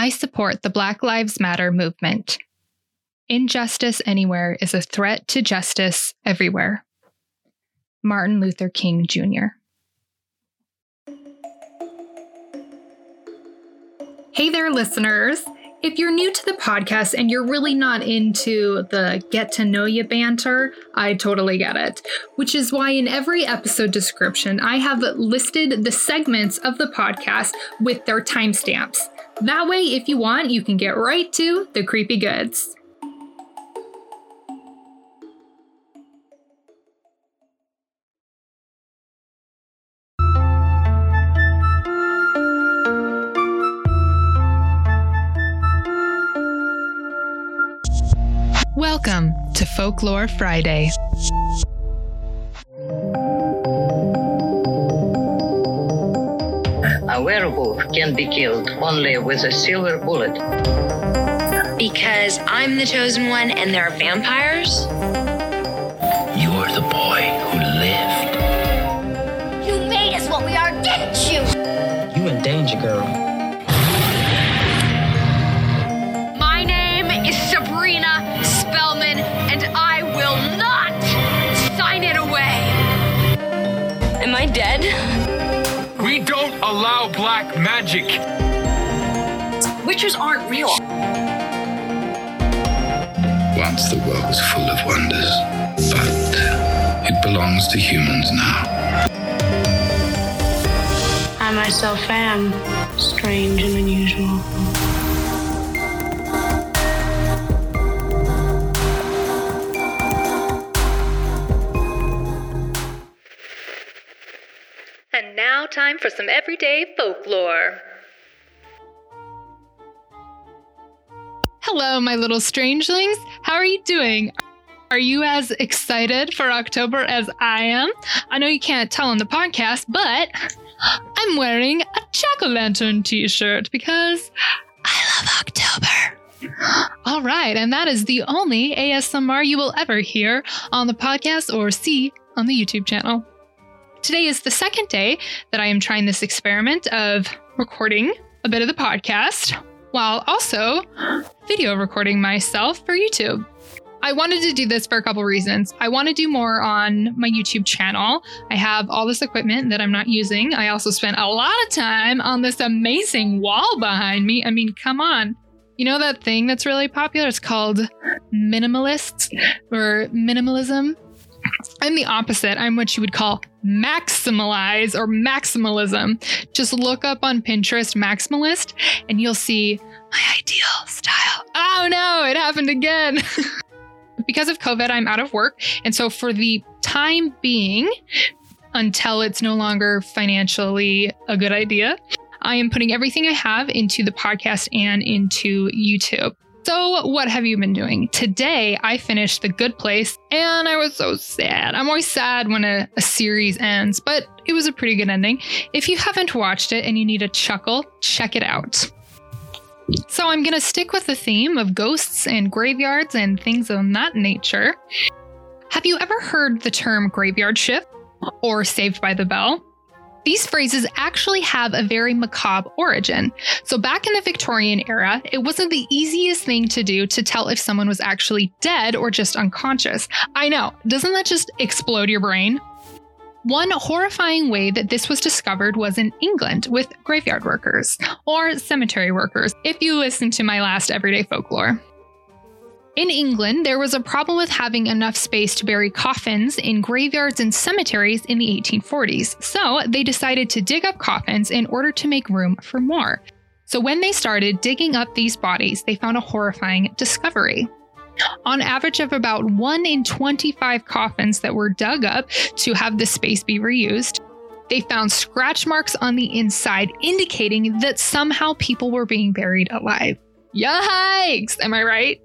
I support the Black Lives Matter movement. Injustice anywhere is a threat to justice everywhere. Martin Luther King Jr. Hey there, listeners. If you're new to the podcast and you're really not into the get to know you banter, I totally get it. Which is why in every episode description, I have listed the segments of the podcast with their timestamps. That way, if you want, you can get right to the creepy goods. Welcome to Folklore Friday. A werewolf can be killed only with a silver bullet. Because I'm the chosen one and there are vampires? Black magic. Witches aren't real. Once the world was full of wonders, but it belongs to humans now. I myself am strange and unusual. Time for some everyday folklore. Hello, my little strangelings. How are you doing? Are you as excited for October as I am? I know you can't tell on the podcast, but I'm wearing a jack o' lantern t shirt because I love October. All right, and that is the only ASMR you will ever hear on the podcast or see on the YouTube channel. Today is the second day that I am trying this experiment of recording a bit of the podcast while also video recording myself for YouTube. I wanted to do this for a couple reasons. I want to do more on my YouTube channel. I have all this equipment that I'm not using. I also spent a lot of time on this amazing wall behind me. I mean, come on. You know that thing that's really popular? It's called minimalists or minimalism. I'm the opposite. I'm what you would call maximalize or maximalism. Just look up on Pinterest maximalist and you'll see my ideal style. Oh no, it happened again. because of COVID, I'm out of work. And so for the time being, until it's no longer financially a good idea, I am putting everything I have into the podcast and into YouTube. So, what have you been doing? Today, I finished The Good Place and I was so sad. I'm always sad when a, a, series ends, but it was a pretty good ending. If you haven't watched it and you need a chuckle, check it out. So, I'm going to stick with the theme of ghosts and graveyards and things of that nature. Have you ever heard the term graveyard shift or saved by the bell? These phrases actually have a very macabre origin. So, back in the Victorian era, it wasn't the easiest thing to do to tell if someone was actually dead or just unconscious. I know, doesn't that just explode your brain? One horrifying way that this was discovered was in England with graveyard workers, or cemetery workers, if you listen to my last Everyday Folklore. In England, there was a problem with having enough space to bury coffins in graveyards and cemeteries in the 1840s, so they decided to dig up coffins in order to make room for more. So when they started digging up these bodies, they found a horrifying discovery. On average of about 1 in 25 coffins that were dug up to have the space be reused, they found scratch marks on the inside indicating that somehow people were being buried alive. Yikes! Am I right?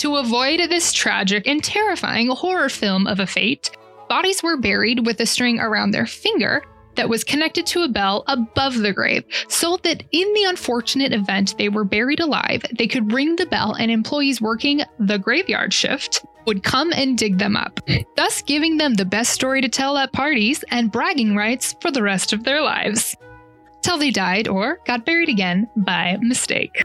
To avoid this tragic and terrifying horror film of a fate, bodies were buried with a string around their finger that was connected to a bell above the grave, so that in the unfortunate event they were buried alive, they could ring the bell and employees working the graveyard shift would come and dig them up, thus giving them the best story to tell at parties and bragging rights for the rest of their lives. Till they died or got buried again by mistake.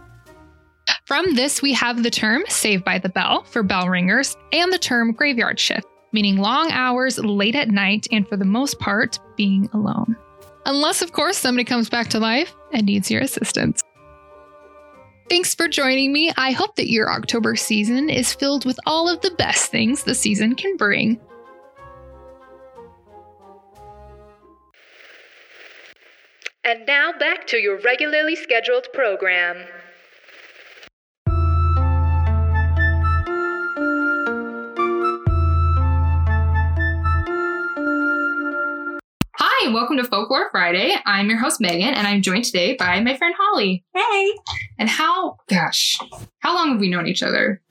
From this, we have the term saved by the bell for bell ringers and the term graveyard shift, meaning long hours late at night and for the most part, being alone. Unless, of course, somebody comes back to life and needs your assistance. Thanks for joining me. I hope that your October season is filled with all of the best things the season can bring. And now back to your regularly scheduled program. Hi, welcome to Folklore Friday. I'm your host, Megan, and I'm joined today by my friend Holly. Hey. And how, gosh, how long have we known each other?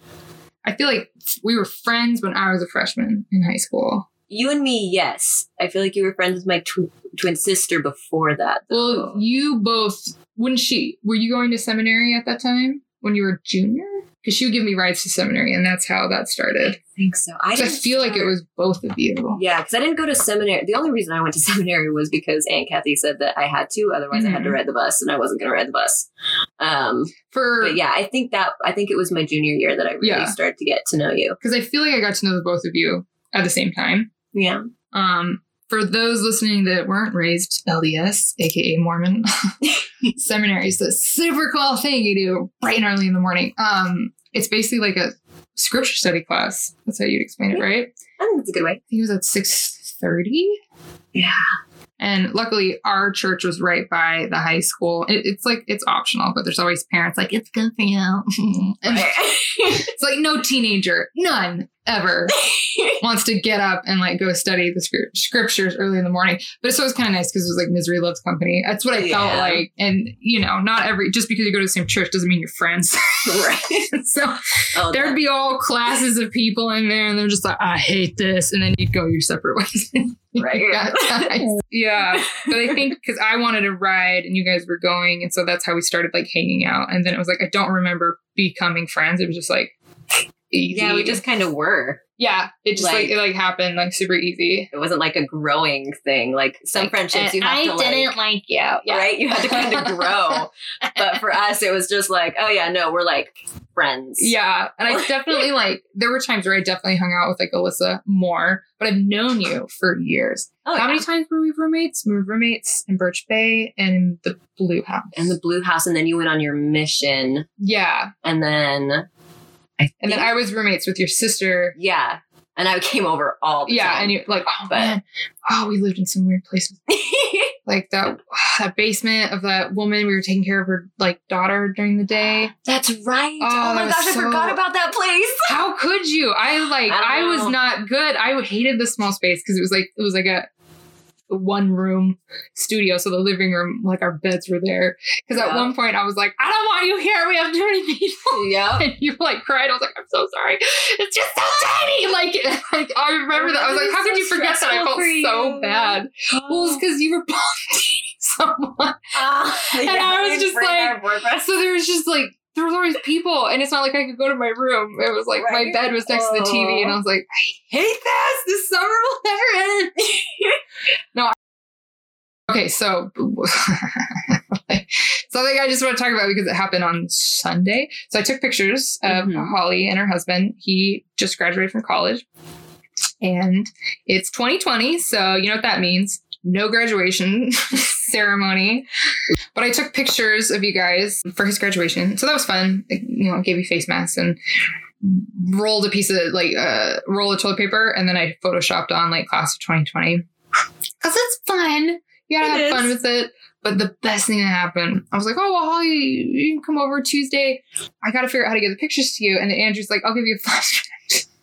I feel like we were friends when I was a freshman in high school. You and me, yes. I feel like you were friends with my tw- twin sister before that. though. Well, you both, wouldn't she, were you going to seminary at that time when you were a junior? Because she would give me rides to seminary, and that's how that started. I think so. I, I feel like it was both of you. Yeah, because I didn't go to seminary. The only reason I went to seminary was because Aunt Kathy said that I had to. Otherwise, I had to Mhm. ride the bus, and I wasn't going to ride the bus. Um, For, but yeah, I think that I think it was my junior year that I really Yeah. started to get to know you. because I feel like I got to know the both of you at the same time. Yeah. Um, for those listening that weren't raised LDS, aka Mormon, seminary is a super cool thing you do bright and early in the morning. Um, it's basically like a scripture study class. That's how you'd explain it, right? I think that's a good way. I think it was at six thirty. Yeah. And luckily, our church was right by the high school. It, it's like it's optional, but there's always parents like it's good for you. it's like no teenager, none ever wants to get up and like go study the scr- scriptures early in the morning. But so it was kind of nice because it was like misery loves company. That's what I felt like. And you know, not every just because you go to the same church doesn't mean you're friends. right. so Oh, there'd that- be all classes of people in there, and they're just like, I hate this, and then you'd go your separate ways. Right. Yeah, yeah. But I think because I wanted to ride and you guys were going, and so that's how we started like hanging out. And then it was like I don't remember becoming friends. It was just like easy. yeah, we just kind of were. yeah. It just like, like- it like happened like super easy. It wasn't like a growing thing. Like some friendships, you have I to like, I didn't like you. Yeah. right? You had to kind of grow. but for us, it was just like, oh yeah, no, we're like friends. Yeah, and I definitely like. There were times where I definitely hung out with like Alyssa more, but I've known you for years. Oh, How yeah. many times were we roommates? We were roommates in Birch Bay and the Blue House. And the Blue House, and then you went on your mission, yeah, and then I and then I was roommates with your sister. yeah, and I came over all the Yeah, time. and you're like, oh But- man, oh, we lived in some weird places, like that that basement of that woman. We were taking care of her like daughter during the day. That's right. Oh, Oh, my gosh, I forgot about that place. How could you? I like I I, was not good. I hated the small space because it was like it was like a one room studio. So the living room, like our beds were there. Because at one point I was like, I don't want you here. We have too many people. yeah. And you like cried. I was like, I'm so sorry. It's just so tiny. Like, like I remember that. I was like, how could you forget that? I felt so bad. Well, it's because you were both dating someone. and I was just like- So there was just like there was always people, and it's not like I could go to my room. It was like my bed was next to the TV, and I was like, I hate this. This summer will never end. no. I- okay, so something I just want to talk about because it happened on Sunday. So I took pictures of Mhm. Holly and her husband. He just graduated from college, and it's 2020, so you know what that means. No graduation ceremony. But I took pictures of you guys for his graduation. So that was fun. I, you know, gave you face masks and rolled a piece of like uh roll of toilet paper and then I photoshopped on like class of 2020. Cause it's fun. You gotta It have fun with it. But the best thing that happened, I was like, oh, well, Holly, you can come over Tuesday. I got to figure out how to get the pictures to you. And then Andrew's like, I'll give you a flash.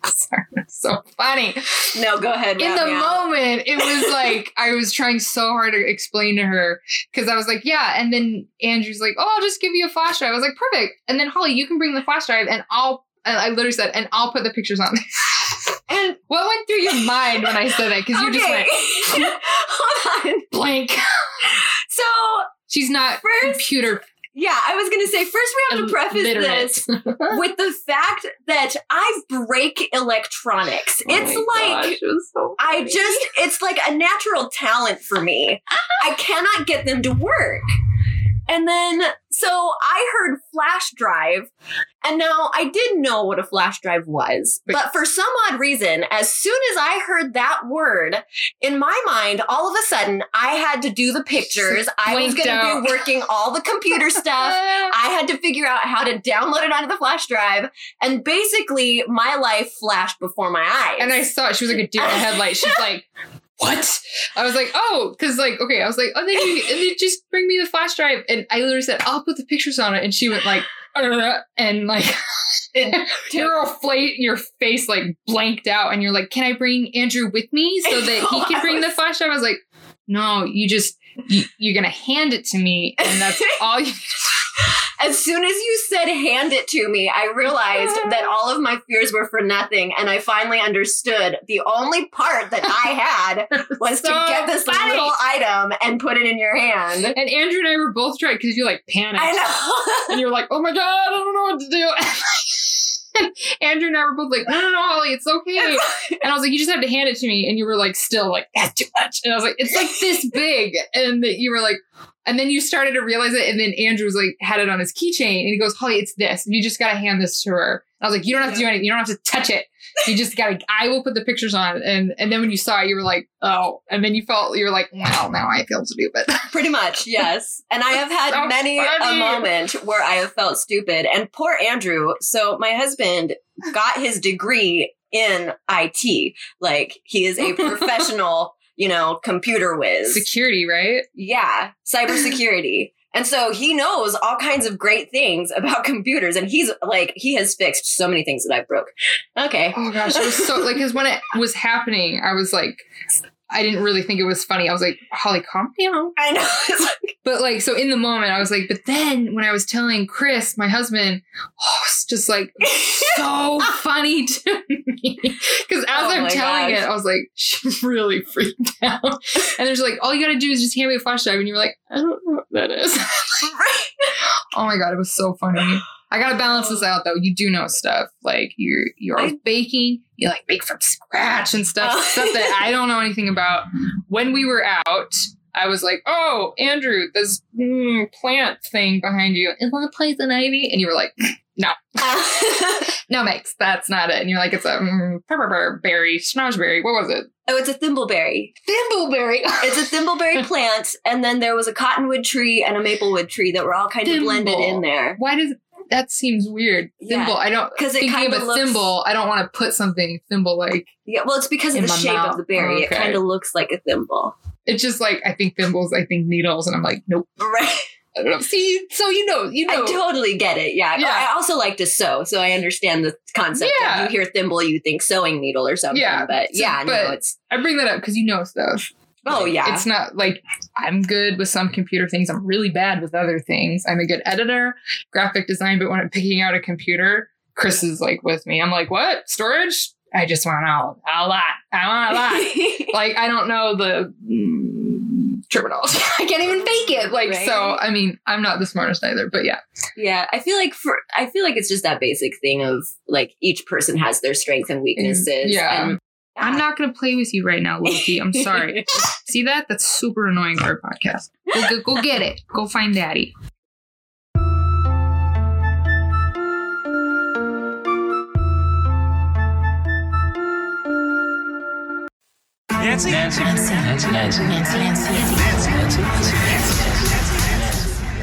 Sorry, so funny No, go ahead. in the moment it was like i was trying so hard to explain to her because i was like yeah and then andrew's like oh i'll just give you a flash drive i was like perfect and then holly you can bring the flash drive and i'll and i literally said and i'll put the pictures on And what went through your mind when i said that because you just Okay. went Hold on. blank So she's not First- computer yeah, I was gonna say first we have to preface this with the fact that I break electronics. Oh it's like gosh, it so I just it's like a natural talent for me. I cannot get them to work. And then So I heard flash drive, and now I did know what a flash drive was. But for some odd reason, as soon as I heard that word, in my mind, all of a sudden, I had to do the pictures. I was going to be working all the computer stuff. I had to figure out how to download it onto the flash drive. And basically, my life flashed before my eyes. And I saw it. She was like a deer in the headlight. She's like, what? I was like, oh, because like, okay, I was like, oh, then you, and then just bring me the flash drive. And I literally said, I'll put the pictures on it. And she went like, "Uh," and like, your face, your face like blanked out. And you're like, can I bring Andrew with me so that he can bring the flash drive? I was like, no, you just, you, you're gonna hand it to me, and that's all you. As soon as you said hand it to me, I realized that all of my fears were for nothing. And I finally understood the only part that I had was So to get this funny. little item and put it in your hand. And Andrew and I were both trying because you like panicked. I know. and you're like, oh my god, I don't know what to do. Andrew and I were both like, no, no, no, Holly, it's okay. And I was like, you just have to hand it to me. And you were like, still like, that's too much. And I was like, it's like this big. And that you were like, and then you started to realize it. And then Andrew was like, had it on his keychain. And he goes, Holly, it's this. You just got to hand this to her. And I was like, you don't have to do anything. You don't have to touch it. You just got to, I will put the pictures on. And and then when you saw it, you were like, oh. And then you felt, you were like, wow, now I feel stupid. Pretty much, yes. And I have had So many a moment where I have felt stupid. And poor Andrew. So my husband got his degree in IT. Like he is a professional, you know, computer whiz. Security, right? Yeah, cybersecurity. And so he knows all kinds of great things about computers. And he's like, he has fixed so many things that I broke. Okay. Oh gosh, it was so like because when it was happening, I was like, I didn't really think it was funny. I was like, Holly, calm down. I know. It's like, But like, so in the moment, I was like, but then when I was telling Chris, my husband, oh, it's just like so funny to me because as Oh I'm telling gosh. it, I was like, she really freaked out. And there's like, all you got to do is just hand me a flash drive, and you're like, I don't know what that is. Oh my god, it was so funny. I gotta balance this out though. You do know stuff like you're you're always baking. You like bake from scratch and stuff, Oh. stuff that I don't know anything about. When we were out, I was like, "Oh, Andrew, this mm, plant thing behind you is that poison ivy?" And you were like, "No, no, Max, that's not it." And you're like, "It's a mm, pepper berry, snozberry. What was it? oh, it's a thimbleberry. Thimbleberry. It's a thimbleberry plant. And then there was a cottonwood tree and a maplewood tree that were all kind of blended in there. Why does that seems weird? Yeah. Thimble. I don't 'Cause it thinking kinda a looks- thimble. I don't want to put something thimble like. Yeah, well, it's because of the shape mouth. of the berry. It Okay. kind of looks like a thimble. It's just like I think thimbles. I think needles, and I'm like, nope. Right. I don't know. See, so you know, you know. I totally get it. Yeah. Yeah. I also like to sew, so I understand the concept. Yeah. You hear thimble, you think sewing needle or something. Yeah. But So- yeah, no, but- it's. I bring that up because you know stuff. Oh, Like, yeah. It's not like I'm good with some computer things. I'm really bad with other things. I'm a good editor, graphic design, but when I'm picking out a computer, Chris is like with me. I'm like, what storage? I just want a, a lot. I want a lot. like I don't know the mm, terminology. I can't even fake it. Like Right. so. I mean, I'm not the smartest either, but yeah. yeah. I feel like for I feel like it's just that basic thing of like each person has their strengths and weaknesses. Yeah. And I'm not gonna play with you right now, Loki. I'm sorry. See that? That's super annoying for a podcast. Go, go, go get it. Go find daddy. Nancy? Nancy. Nancy. Nancy. Nancy. Nancy. Nancy. Nancy.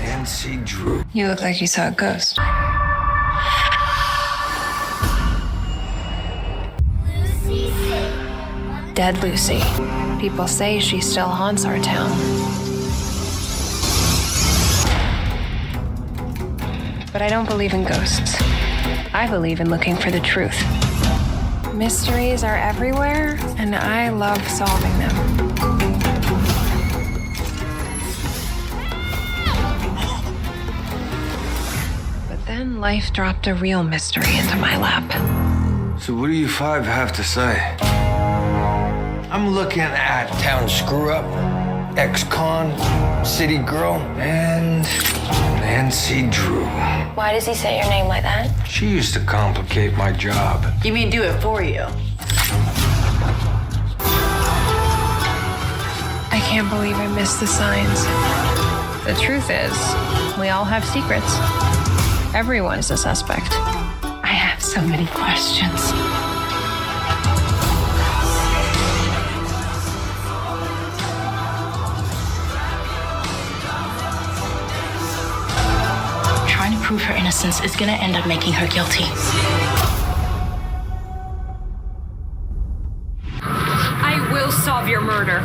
Nancy Drew. You look like you saw a ghost. Dead Lucy. People say she still haunts our town. But I don't believe in ghosts. I believe in looking for the truth. Mysteries are everywhere, and I love solving them. But then life dropped a real mystery into my lap. So, what do you five have to say? I'm looking at town screw up, ex con, city girl, and Nancy Drew. Why does he say your name like that? She used to complicate my job. You mean do it for you? I can't believe I missed the signs. The truth is, we all have secrets. Everyone is a suspect. I have so many questions. Prove her innocence is gonna end up making her guilty. I will solve your murder.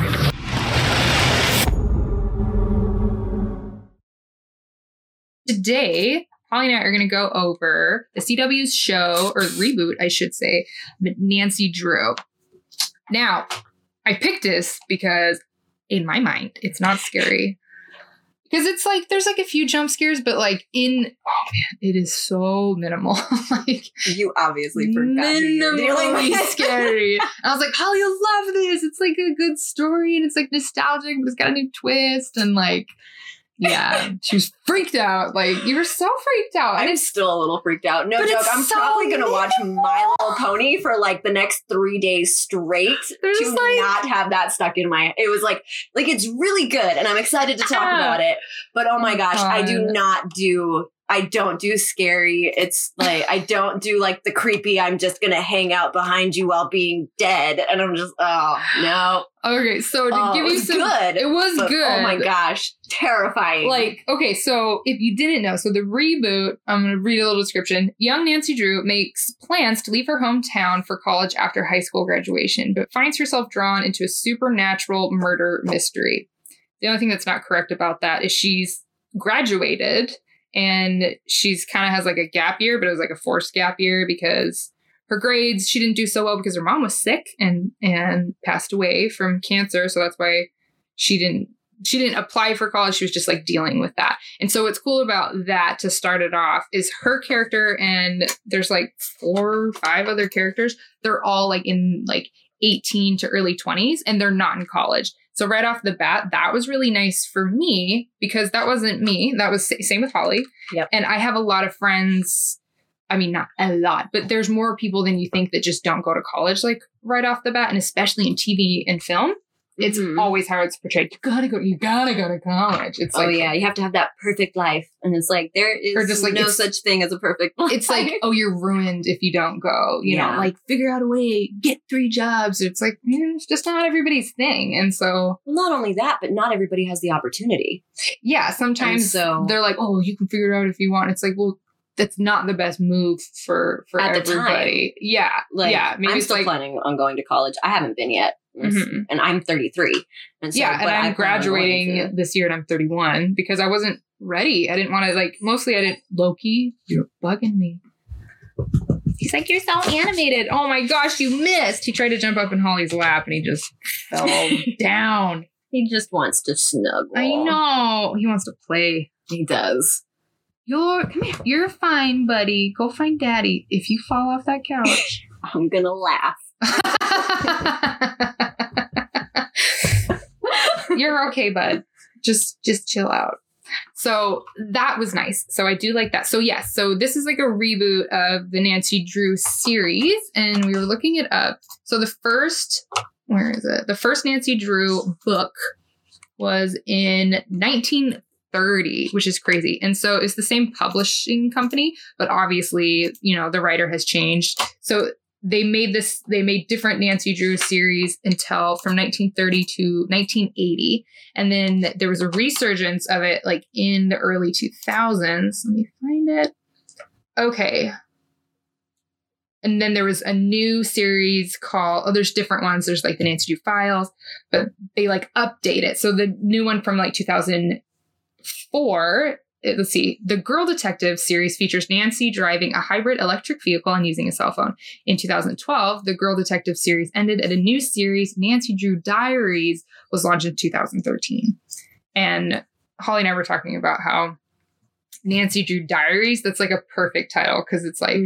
Today, Holly and I are going to go over the CW's show, or reboot, I should say, Nancy Drew. Now, I picked this because in my mind, it's not scary. Because it's like there's like a few jump scares, but like in oh man, it is so minimal. like you obviously forgot who you're dealing minimally with. scary. And I was like, Holly, you'll love this. It's like a good story and it's like nostalgic, but it's got a new twist. And like, yeah, she was freaked out. Like you were so freaked out. I'm still a little freaked out. No joke. I'm so probably gonna watch My Little Pony for like the next three days straight There's to like- not have that stuck in my. It was like like it's really good, and I'm excited to talk about it. But oh my oh gosh, I do not do. I don't do scary. It's like I don't do like the creepy. I'm just gonna hang out behind you while being dead, and I'm just oh no. Okay, so to Oh, give it you was some good. It was but good. Oh my gosh, terrifying. Like, okay, so if you didn't know, so the reboot, I'm going to read a little description. Young Nancy Drew makes plans to leave her hometown for college after high school graduation, but finds herself drawn into a supernatural murder mystery. The only thing that's not correct about that is she's graduated and she's kind of has like a gap year, but it was like a forced gap year because her grades she didn't do so well because her mom was sick and and passed away from cancer, so that's why she didn't she didn't apply for college. She was just like dealing with that. And so what's cool about that to start it off is her character and there's like four or five other characters. They're all like in like 18 to early 20s and they're not in college so right off the bat that was really nice for me because that wasn't me. That was sa- same with holly. Yep. and i have a lot of friends i mean not a lot but there's more people than you think that just don't go to college like right off the bat and especially in tv and film it's Mhm. always how it's portrayed. You gotta go. You gotta go to college. It's oh like yeah, you have to have that perfect life, and it's like there is Or just, like, no such thing as a perfect life. it's like oh you're ruined if you don't go. You Yeah. know, like figure out a way, get three jobs. It's like eh, it's just not everybody's thing. And so Well, not only that, but not everybody has the opportunity. yeah, sometimes And so- they're like oh you can figure it out if you want. It's like well that's not the best move for for At the time. everybody. Yeah, Like, yeah. Maybe I'm still like planning on going to college. I haven't been yet, Mhm. and I'm 33. And so, yeah, and I'm graduating this year and I'm 31 because I wasn't ready. I didn't want to like mostly I didn't Loki, you're bugging me. He's like, You're so animated. Oh my gosh, you missed. He tried to jump up in Holly's lap and he just fell down. He just wants to snuggle. I know. He wants to play. he does. You're come here. You're fine, buddy. Go find daddy. If you fall off that couch. I'm gonna laugh. You're okay, bud. Just just chill out. So that was nice. So I do like that. So yes, so this is like a reboot of the Nancy Drew series, and we were looking it up. So the first, where is it? The first Nancy Drew book was in 1930, which is crazy. And so it's the same publishing company, but obviously, you know, the writer has changed. So they made this they made different Nancy Drew series until from 1930 to 1980 and then there was a resurgence of it like in the early 2000s let me find it. Okay. And then there was a new series called oh there's different ones. There's like the Nancy Drew files but they like update it. So the new one from like 2004 uh, let's see. The Girl Detective series features Nancy driving a hybrid electric vehicle and using a cell phone. In 2012, the Girl Detective series ended and a new series, Nancy Drew Diaries, was launched in 2013. And Holly and I were talking about how Nancy Drew Diaries, that's like a perfect title because it's like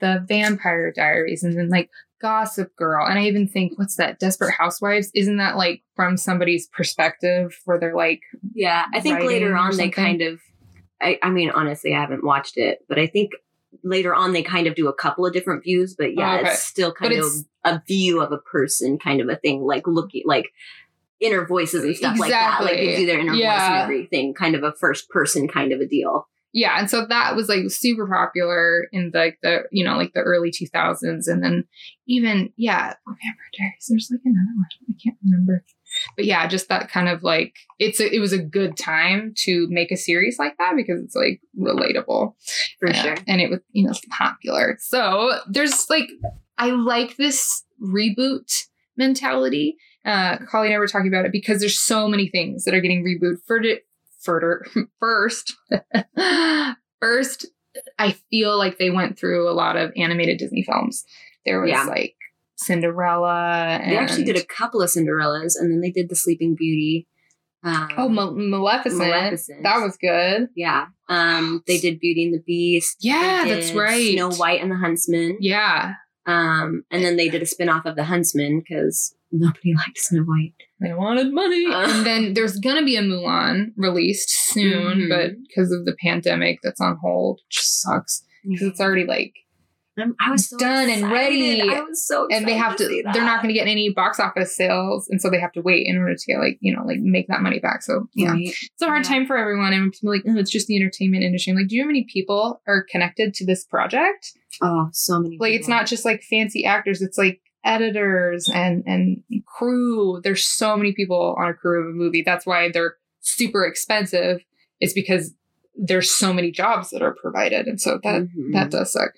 the Vampire Diaries and then like Gossip Girl. And I even think, what's that? Desperate Housewives? Isn't that like from somebody's perspective where they're like, Yeah, I think later on they kind of. I, I mean, honestly, I haven't watched it, but I think later on they kind of do a couple of different views. But yeah, Oh, okay. it's still kind of a view of a person, kind of a thing. Like looking, like inner voices and stuff like that. Like Exactly. gives you their inner voice and everything, kind of a first person kind of a deal. Yeah and so that was like super popular in like the you know like the early 2000s and then even yeah vampire diaries there's like another one i can't remember. But yeah just that kind of like it's a, it was a good time to make a series like that because it's like relatable. For sure. and it was you know popular. So there's like i like this reboot mentality. Uh Holly and i were talking about it because there's so many things that are getting rebooted for further first first i feel like they went through a lot of animated disney films there was Yeah. like cinderella and They actually did a couple of Cinderellas, and then they did the Sleeping Beauty. Um, oh Ma- maleficent. Maleficent. that was good yeah. Um, they did Beauty and the Beast. Yeah, that's right. Snow White and the Huntsman. yeah Um, and then they did a spin off of the Huntsman because nobody liked Snow White. They wanted money. Uh. and then there's gonna be a Mulan released soon, Mhm. but because of the pandemic, that's on hold, which sucks. Because it's already like I'm, I was so done and ready. I was so and they have to, see they're not gonna get any box office sales, and so they have to wait in order to get like, you know, like make that money back. So yeah. Right. It's a hard time for everyone. And people are like, oh, it's just the entertainment industry. I'm like, do you know how many people are connected to this project? Oh, so many. Like it's not just like fancy actors, it's like editors and and crew. There's so many people on a crew of a movie. That's why they're super expensive. It's because there's so many jobs that are provided. And so that Mhm. that does suck.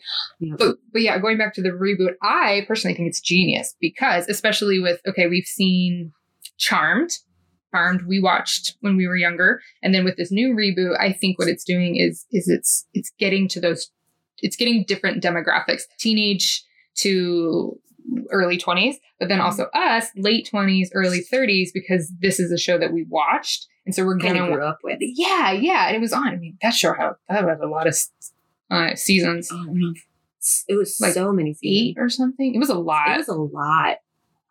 But but yeah, going back to the reboot, I personally think it's genius because especially with okay, we've seen Charmed. Charmed we watched when we were younger. And then with this new reboot, I think what it's doing is is it's it's getting to those it's getting different demographics. Teenage to early 20s, but then also us, late 20s, early 30s, because this is a show that we watched. And so we're gonna of grew up with. yeah, yeah, and it was on. I mean, that show had that had a lot of uh, seasons, Oh. It was Like so many eight or something. It was a lot. It was a lot.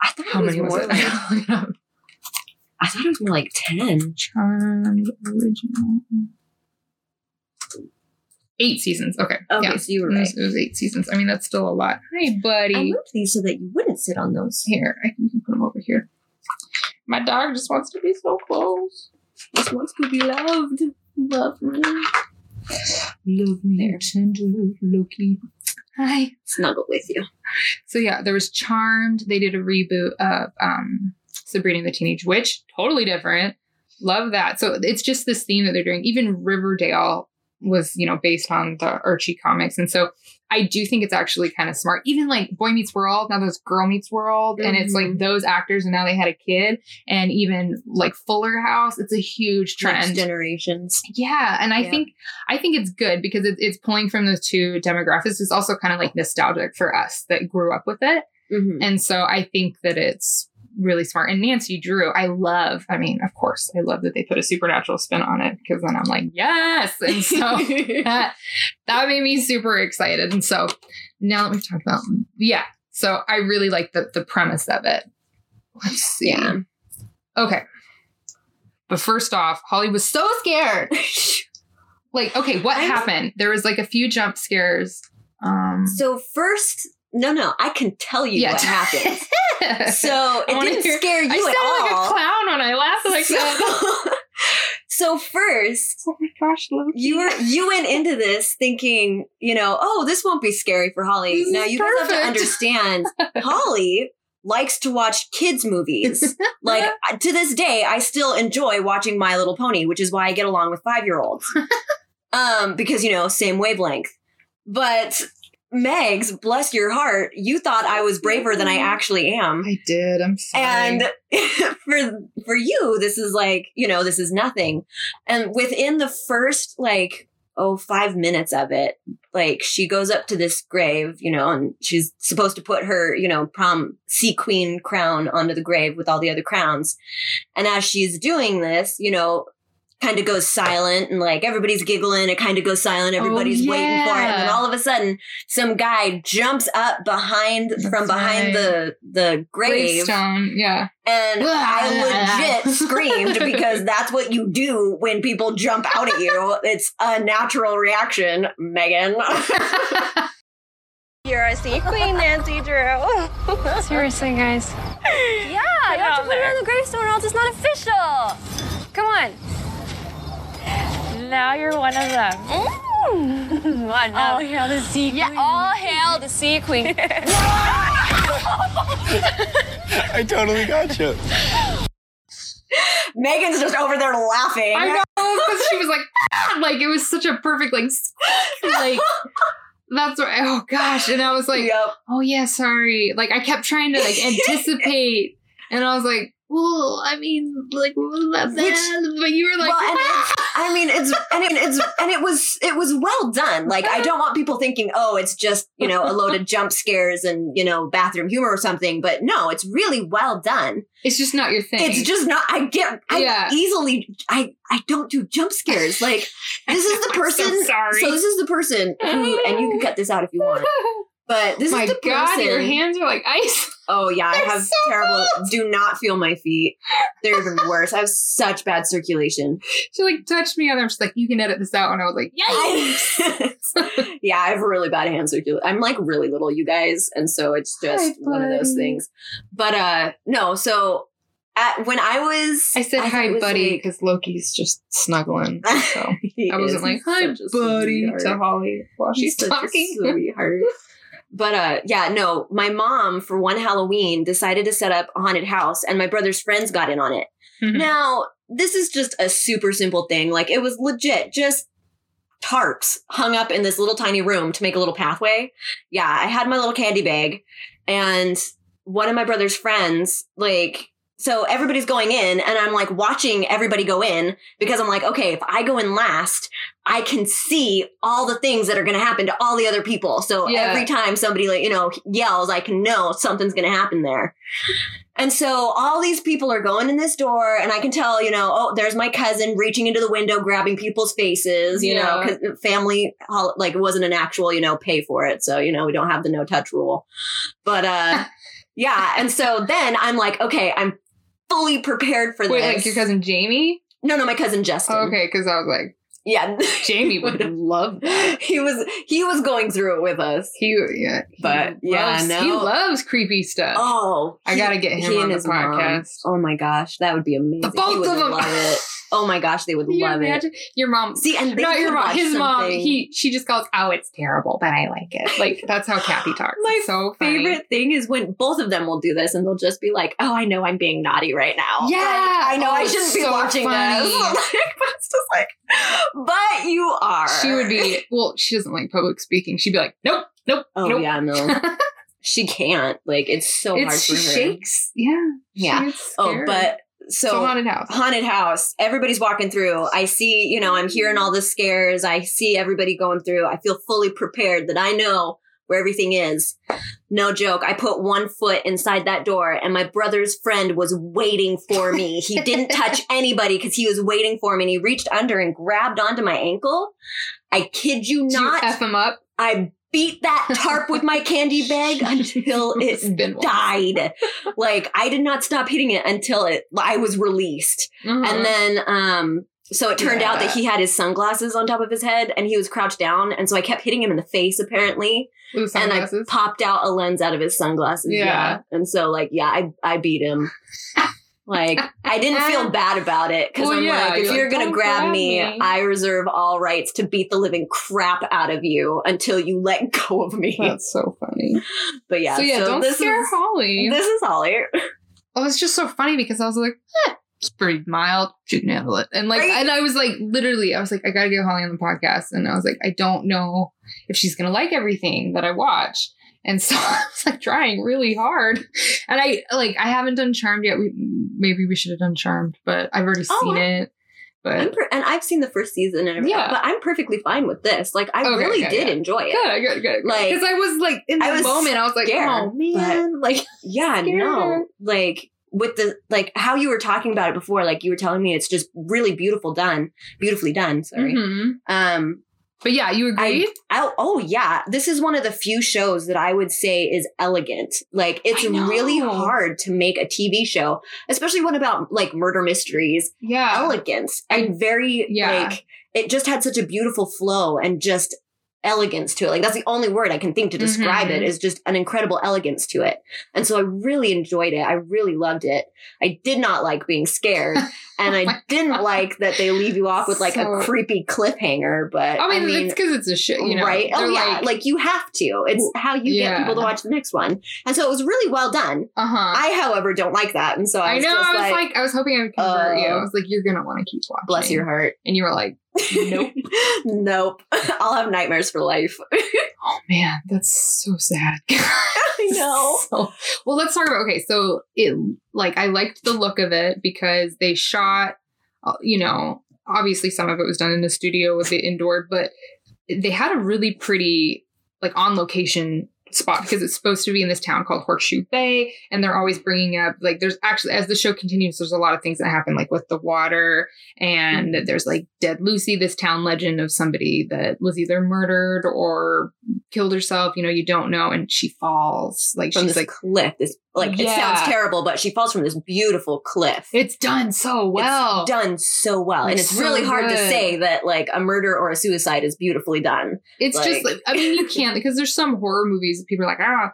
I thought How it was many was more it? like I thought it was more like ten. Charmed original. Eight seasons. Okay. Okay, yeah. so you were It right. was, it was eight seasons. I mean, that's still a lot. Hi, buddy. I moved these so that you wouldn't sit on those. Here, I can put them over here. My dog just wants to be so close. Just wants to be loved. Love me. Love me, tender Loki. Hi. Snuggle with you. So yeah, there was Charmed. They did a reboot of um, Sabrina the Teenage Witch. Totally different. Love that. So it's just this theme that they're doing. Even Riverdale was, you know, based on the Archie comics. And so I do think it's actually kind of smart. Even like Boy Meets World, now there's Girl Meets World, and it's like those actors, and now they had a kid. And even like Fuller House, it's a huge trend. Next generations. Yeah, and I Yeah. think I think it's good because it, it's pulling from those two demographics. It's also kind of like nostalgic for us that grew up with it, Mhm. and so I think that it's really smart. And Nancy Drew, I love. I mean, of course, I love that they put a supernatural spin on it because then I'm like, yes, and so that that made me super excited. And so now that we've talked about, yeah, so I really like the the premise of it. Let's see. Yeah. Okay. But first off, Holly was so scared. like, okay, what I'm- happened? There was like a few jump scares. Um So first, no, no, I can tell you Yeah. what happened. So it didn't hear- scare you I at sound all. like a clown when I laugh like that. so, so first, Oh my gosh, Loki. you were you went into this thinking, you know, oh, this won't be scary for Holly. This now you guys have to understand, Holly likes to watch kids movies. like to this day, I still enjoy watching My Little Pony, which is why I get along with five year olds. um, because you know, same wavelength. But Megs, bless your heart, you thought I was braver than I actually am. I did. I'm sorry. And for for you, this is like, you know, this is nothing. And within the first like oh five minutes of it, like she goes up to this grave, you know, and she's supposed to put her, you know, prom sea queen crown onto the grave with all the other crowns. And as she's doing this, you know, kind of goes silent and like everybody's giggling, it kind of goes silent, oh, everybody's waiting for it. And then all of a sudden, some guy jumps up behind from behind right. the the grave Gravestone, yeah. and I legit screamed because that's what you do when people jump out at you. It's a natural reaction, Megan. You're a sea queen, Nancy Drew. Seriously, guys. Yeah, you have to put it on the gravestone or else it's not official. Come on. Now you're one of them. Mm. What? All hail the sea queen. Yeah, all hail the sea queen. I totally got you. Megan's just over there laughing. I know because she was like, "Ah," like it was such a perfect like, like that's what. Oh gosh, and I was like, oh yeah, sorry. Like I kept trying to like anticipate, and I was like, well, I mean, like what was that Which- But you were like, well, and. I mean, it's and it, it's and it was it was well done. Like I don't want people thinking, oh, it's just you know a load of jump scares and you know bathroom humor or something. But no, it's really well done. it's just not your thing. It's just not. I get. I Yeah. easily. I I don't do jump scares. Like this is the I'm so person. sorry. So this is the person who, and you can cut this out if you want. But this My is the person. God, your hands are like ice. Oh yeah, I They're have so terrible. Do not feel my feet. They're even worse. I have such bad circulation. She like touched me, and I'm just like, you can edit this out, and I was like, yikes. yeah, I have really bad hand circulation. I'm like really little, you guys, and so it's just Hi, one of those things. But uh no, so at when I was, I said think hi, buddy, like- because Loki's just snuggling. So I wasn't like, hi, buddy, to Holly while He's she's such a talking. sweetheart. But uh yeah, no, my mom for one Halloween decided to set up a haunted house and my brother's friends got in on it. Mhm. Now, this is just a super simple thing. Like it was legit just tarps hung up in this little tiny room to make a little pathway. Yeah, I had my little candy bag and one of my brother's friends like so everybody's going in and I'm like watching everybody go in because I'm like, okay, if I go in last, I can see all the things that are going to happen to all the other people. So Yeah. every time somebody like, you know, yells, I can know something's going to happen there. And so all these people are going in this door, and I can tell, you know, oh, there's my cousin reaching into the window, grabbing people's faces, you know, because family, like, it wasn't an actual, you know, pay for it. So, you know, we don't have the no touch rule. But, uh, yeah. And so then I'm like, okay, I'm fully prepared for Wait, this. like your cousin Jamie? No, no, my cousin Justin. Oh, okay, because I was like, Yeah. Jamie would love that. he was he was going through it with us. He, yeah, he But, yeah, loves, no. he loves creepy stuff. Oh, I he- gotta get him on the his mom. podcast. Oh my gosh, that would be amazing. The both of 'em. it. Oh my gosh, they would Can you love imagine? Your mom. See, and they not your mom, his mom. He, she just goes, "Oh, it's terrible, but I like it." Like that's how Kathy talks. My It's so favorite thing is when both of them will do this and they'll just be like, "Oh, I know I'm being naughty right now. Yeah. Like, I know Oh, I shouldn't be so watching funny. this." Like, but it's just like, but you are. She would be well. She doesn't like public speaking. She'd be like, "Nope, nope, Oh nope." yeah, no. she can't. Like it's so hard for she her. shakes. Yeah, Yeah. She Oh, but so, So haunted house. haunted house. Everybody's walking through. I see, you know, I'm hearing all the scares. I see everybody going through. I feel fully prepared that I know where everything is. No joke. I put one foot inside that door and my brother's friend was waiting for me. He didn't touch anybody because he was waiting for me and he reached under and grabbed onto my ankle. I kid you Did you not. f him up. I beat that tarp with my candy bag until it died. Like I did not stop hitting it until it I was released. Uh-huh. And then um so it turned out that he had his sunglasses on top of his head and he was crouched down and so I kept hitting him in the face apparently and I popped out a lens out of his sunglasses. Yeah. Yeah. And so like yeah, I I beat him. Like I didn't feel bad about it because Well, I'm yeah, like, if you're you're like, gonna grab, grab me, me." I reserve all rights to beat the living crap out of you until you let go of me. That's so funny. But yeah, so yeah, don't this scare is, Holly. This is Holly. Oh, it's just so funny because I was like, eh, it's pretty mild. She can handle it. And like, Right? and I was like, literally, I was like, I gotta get Holly on the podcast. And I was like, I don't know if she's gonna like everything that I watch. And so I was like trying really hard. And I like, I haven't done Charmed yet. We maybe we should have done Charmed, but I've already Oh, seen it. I'm But per- and I've seen the first season and everything, Yeah. but I'm perfectly fine with this. Like I Okay, really okay, did yeah. enjoy it. good, good, good. Like, because I was like in I the moment, I was like, scared, oh man, like Yeah, scared. no. Like with the like how you were talking about it before, like you were telling me it's just really beautiful done, beautifully done. Sorry. Mhm. Um But yeah, you agree? I, I oh yeah, this is one of the few shows that I would say is elegant. Like it's really hard to make a TV show, especially one about like murder mysteries. yeah, Elegance and very Yeah. like it just had such a beautiful flow and just elegance to it. Like that's the only word I can think to describe it Mhm. is just an incredible elegance to it. And so I really enjoyed it. I really loved it. I did not like being scared. And I didn't like that they leave you off with like So- a creepy cliffhanger, but I mean, it's because it's a shit, you know. right? Oh yeah, like, like, you have to. It's how you Yeah. get people to watch the next one, and so it was really well done. uh huh. I, however, don't like that, and so I, I was know. I was like, like, I was hoping I would convert you. I Oh. was like, you're gonna want to keep watching. bless your heart. And you were like, nope. nope. I'll have nightmares for life. oh man, that's so sad. I know. So, well, let's talk about okay. So it like I liked the look of it because they shot, uh, you know, obviously some of it was done in the studio with the indoor, but they had a really pretty like on location spot because it's supposed to be in this town called Horseshoe Bay, and they're always bringing up like there's actually as the show continues, there's a lot of things that happen like with the water, and mm-hmm. there's like Dead Lucy, this town legend of somebody that was either murdered or killed herself. You know, you don't know, and she falls like From she's this like cliff, this like it sounds terrible, but she falls from this beautiful cliff. it's done so well. It's done so well, and It's it's really so hard to say that like a murder or a suicide is beautifully done. It's just Like- like I mean you can't because there's some horror movies that people are like ah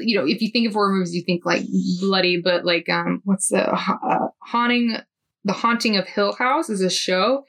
you know if you think of horror movies you think like bloody but like um what's the uh, haunting the haunting of Hill House is a show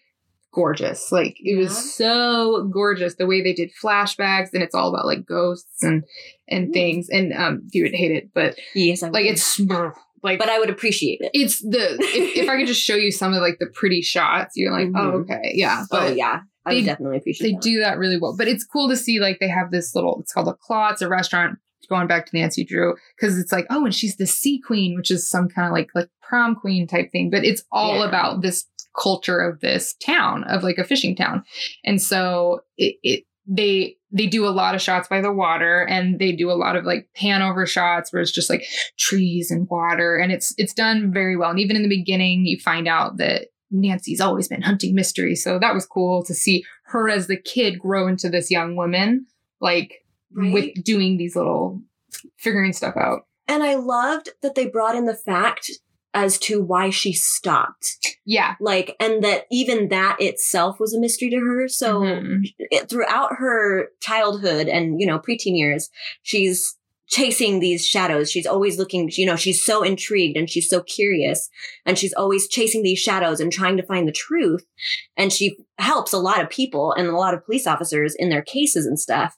gorgeous like it Yeah. was so gorgeous the way they did flashbacks and it's all about like ghosts and and things and um you would hate it but Yes, I like would. it's like but I would appreciate it. it's the if, if I could just show you some of like the pretty shots you're like oh Mhm. okay yeah oh yeah, I they- definitely appreciate. It. They that. do that really well. But it's cool to see like they have this little it's called a claw, it's a restaurant going back to Nancy Drew because it's like, oh, and she's the sea queen, which is some kind of like like prom queen type thing. But it's all Yeah. about this culture of this town, of like a fishing town. And so it, it they they do a lot of shots by the water and they do a lot of like pan over shots where it's just like trees and water and it's it's done very well and even in the beginning you find out that Nancy's always been hunting mystery so that was cool to see her as the kid grow into this young woman like Right. with doing these little figuring stuff out And I loved that they brought in the fact as to why she stopped. yeah Like, and that even that itself was a mystery to her. So Mhm. it, throughout her childhood and, you know, preteen years, she's chasing these shadows. She's always looking, you know, she's so intrigued and she's so curious and she's always chasing these shadows and trying to find the truth. And she helps a lot of people and a lot of police officers in their cases and stuff.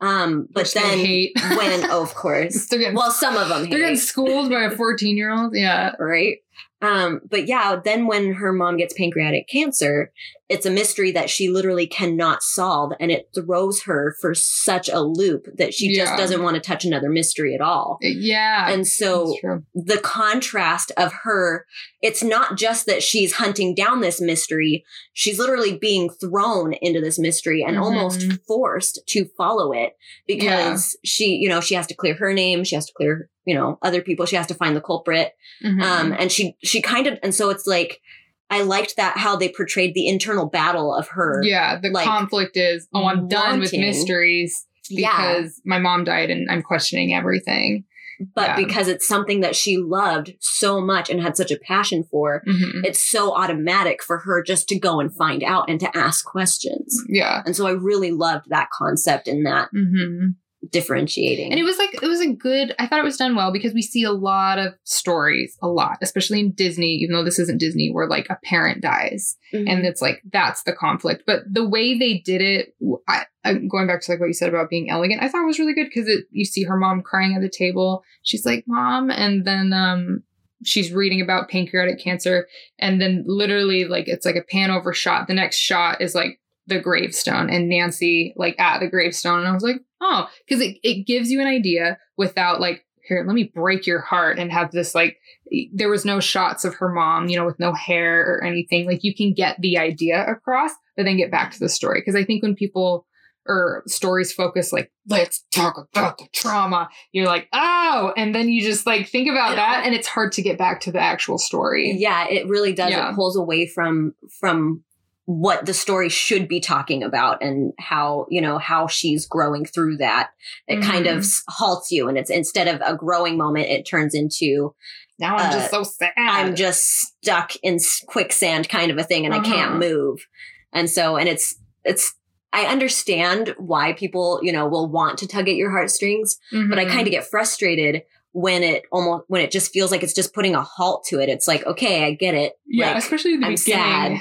Um, but Which then hate. when, oh, of course, They're getting- well, some of them they're getting schooled by a 14 year old yeah right? Um, but yeah, then when her mom gets pancreatic cancer, it's a mystery that she literally cannot solve, and it throws her for such a loop that she Yeah. just doesn't want to touch another mystery at all. yeah And so the contrast of her, it's not just that she's hunting down this mystery, she's literally being thrown into this mystery and Mhm. almost forced to follow it because she, you know, she has to clear her name, she has to clear, you know, other people, she has to find the culprit. Mhm. Um, and she, she kind of, and so it's like, I liked that how they portrayed the internal battle of her. Yeah, the like, conflict is, oh, I'm done with wanting- mysteries Yeah. because my mom died and I'm questioning everything. But Yeah. because it's something that she loved so much and had such a passion for, Mhm. it's so automatic for her just to go and find out and to ask questions. Yeah. And so I really loved that concept and that hmm differentiating. And it was like, it was a good, I thought it was done well because we see a lot of stories, a lot, especially in Disney, even though this isn't Disney, where like a parent dies. Mhm. And it's like, that's the conflict. But the way they did it, I, I'm going back to like what you said about being elegant, I thought it was really good because it, you see her mom crying at the table. She's like, mom. And then, um, she's reading about pancreatic cancer and then literally like it's like a pan over shot the next shot is like the gravestone and nancy like at the gravestone. And i was like oh because it, it gives you an idea without like here let me break your heart and have this like there was no shots of her mom you know with no hair or anything. Like you can get the idea across but then get back to the story. Because i think when people or stories focus like let's talk about the trauma you're like oh and then you just like think about that and it's hard to get back to the actual story. Yeah, it really does. Yeah. It pulls away from from what the story should be talking about and how you know how she's growing through that. It kind of Mhm. halts you, and it's instead of a growing moment, it turns into now i'm Uh, just so sad I'm just stuck in quicksand kind of a thing, and I Uh-huh. can't move. And so, and it's it's I understand why people, you know, will want to tug at your heartstrings, but I Mhm. kind of get frustrated when it almost when it just feels like it's just putting a halt to it. It's like, okay, I get it. Yeah, Like, especially the I'm beginning. sad.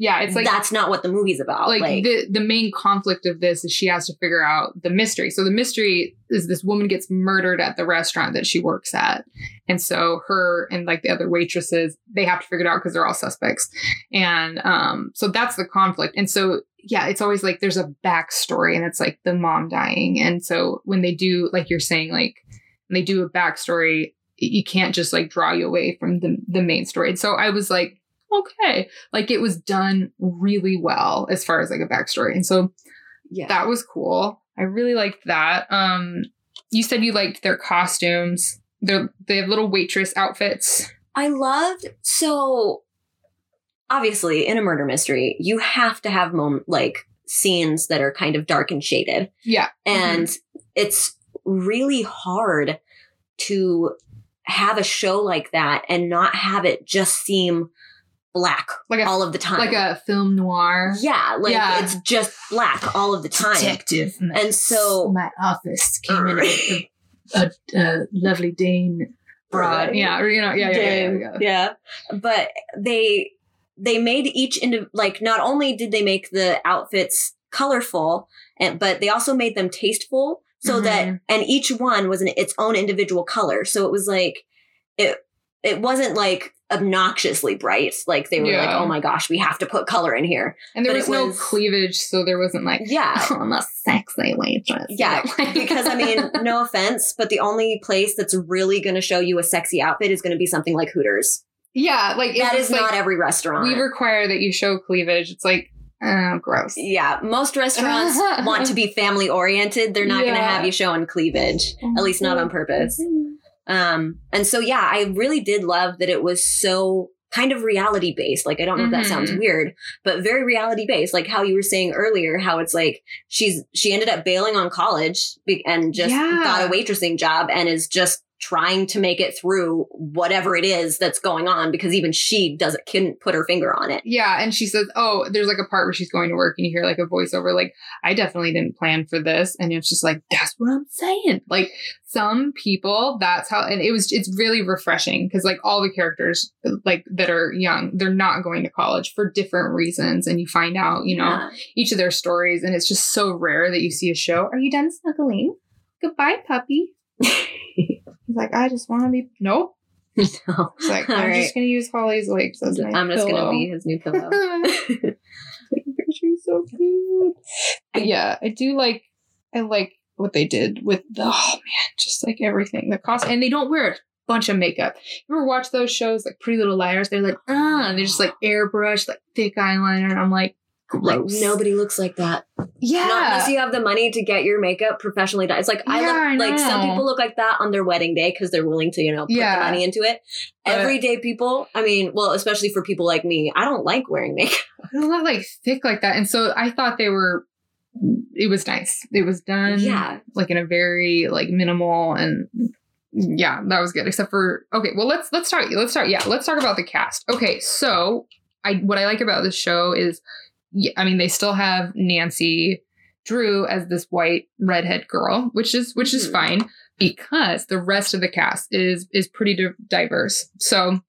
Yeah, it's like that's not what the movie's about. like, Like, the the main conflict of this is she has to figure out the mystery. So the mystery is this woman gets murdered at the restaurant that she works at, and so her and like the other waitresses they have to figure it out because they're all suspects, and um, so that's the conflict. And so yeah, it's always like there's a backstory, and it's like the mom dying, and so when they do like you're saying like when they do a backstory, you can't just like draw you away from the the main story. And so I was like okay. Like it was done really well as far as like a backstory. And so yeah. that was cool. I really liked that. Um you said you liked their costumes they're they have little waitress outfits. I loved so obviously in a murder mystery, you have to have mom like scenes that are kind of dark and shaded. yeah. And it's really hard to have a show like that and not have it just seem black like a, all of the time. like a film noir yeah, like Yeah. it's just black all of the time. detective And so my office came in a, a, a lovely dane broad yeah or, you know yeah yeah, yeah, yeah. But they they made each indi- like not only did they make the outfits colorful and but they also made them tasteful so that Mhm. and each one was in its own individual color. So it was like it it wasn't like obnoxiously bright. Like they were like, "Oh my gosh, we have to put color in here." and there But was no cleavage so there wasn't like Yeah. Oh, i'm a sexy waitress Yeah, because I mean, no offense, but the only place that's really going to show you a sexy outfit is going to be something like Hooters. yeah like that is is not every restaurant. we require that you show cleavage. It's like, oh, gross. Yeah, most restaurants want to be family oriented. They're not going to have you showing cleavage, at least not on purpose. Mm-hmm. Um, and so yeah, I really did love that it was so kind of reality based. Like I don't know if that sounds Mhm. weird, but very reality based. Like how you were saying earlier, how it's like she's she ended up bailing on college and just Yeah. got a waitressing job and is just trying to make it through whatever it is that's going on because even she doesn't couldn't put her finger on it. Yeah, and she says, "Oh, there's like a part where she's going to work, and you hear like a voiceover, like, I definitely didn't plan for this," and it's just like, "That's what I'm saying." Like some people, that's how, and it was, it's really refreshing because like all the characters, like that are young, they're not going to college for different reasons, and you find out, you know, Yeah. each of their stories, and it's just so rare that you see a show. Are you done snuggling? Goodbye, puppy. He's like, I just want to be. Nope. no. It's like I'm right. just gonna use Holly's legs as I'm just gonna be his new pillow. She's so cute. But yeah, I do like I like what they did with the oh man, just like everything. The cost and they don't wear a bunch of makeup. You ever watch those shows like Pretty Little Liars? They're like, ah, they're just like airbrush, like thick eyeliner, I'm like, Like nobody looks like that. yeah. Not unless you have the money to get your makeup professionally done. It's like I Yeah, look I like some people look like that on their wedding day because they're willing to, you know, put Yeah. the money into it. But- Everyday people, I mean, well, especially for people like me, I don't like wearing makeup. They're not like thick like that. And so I thought they were it was nice. It was done Yeah. like in a very like minimal and yeah, that was good. Except for okay, well let's let's start let's start yeah, let's talk about the cast. Okay, so I what I like about this show is I mean they still have Nancy Drew as this white redhead girl, which is which is Mhm. fine because the rest of the cast is is pretty di- diverse. So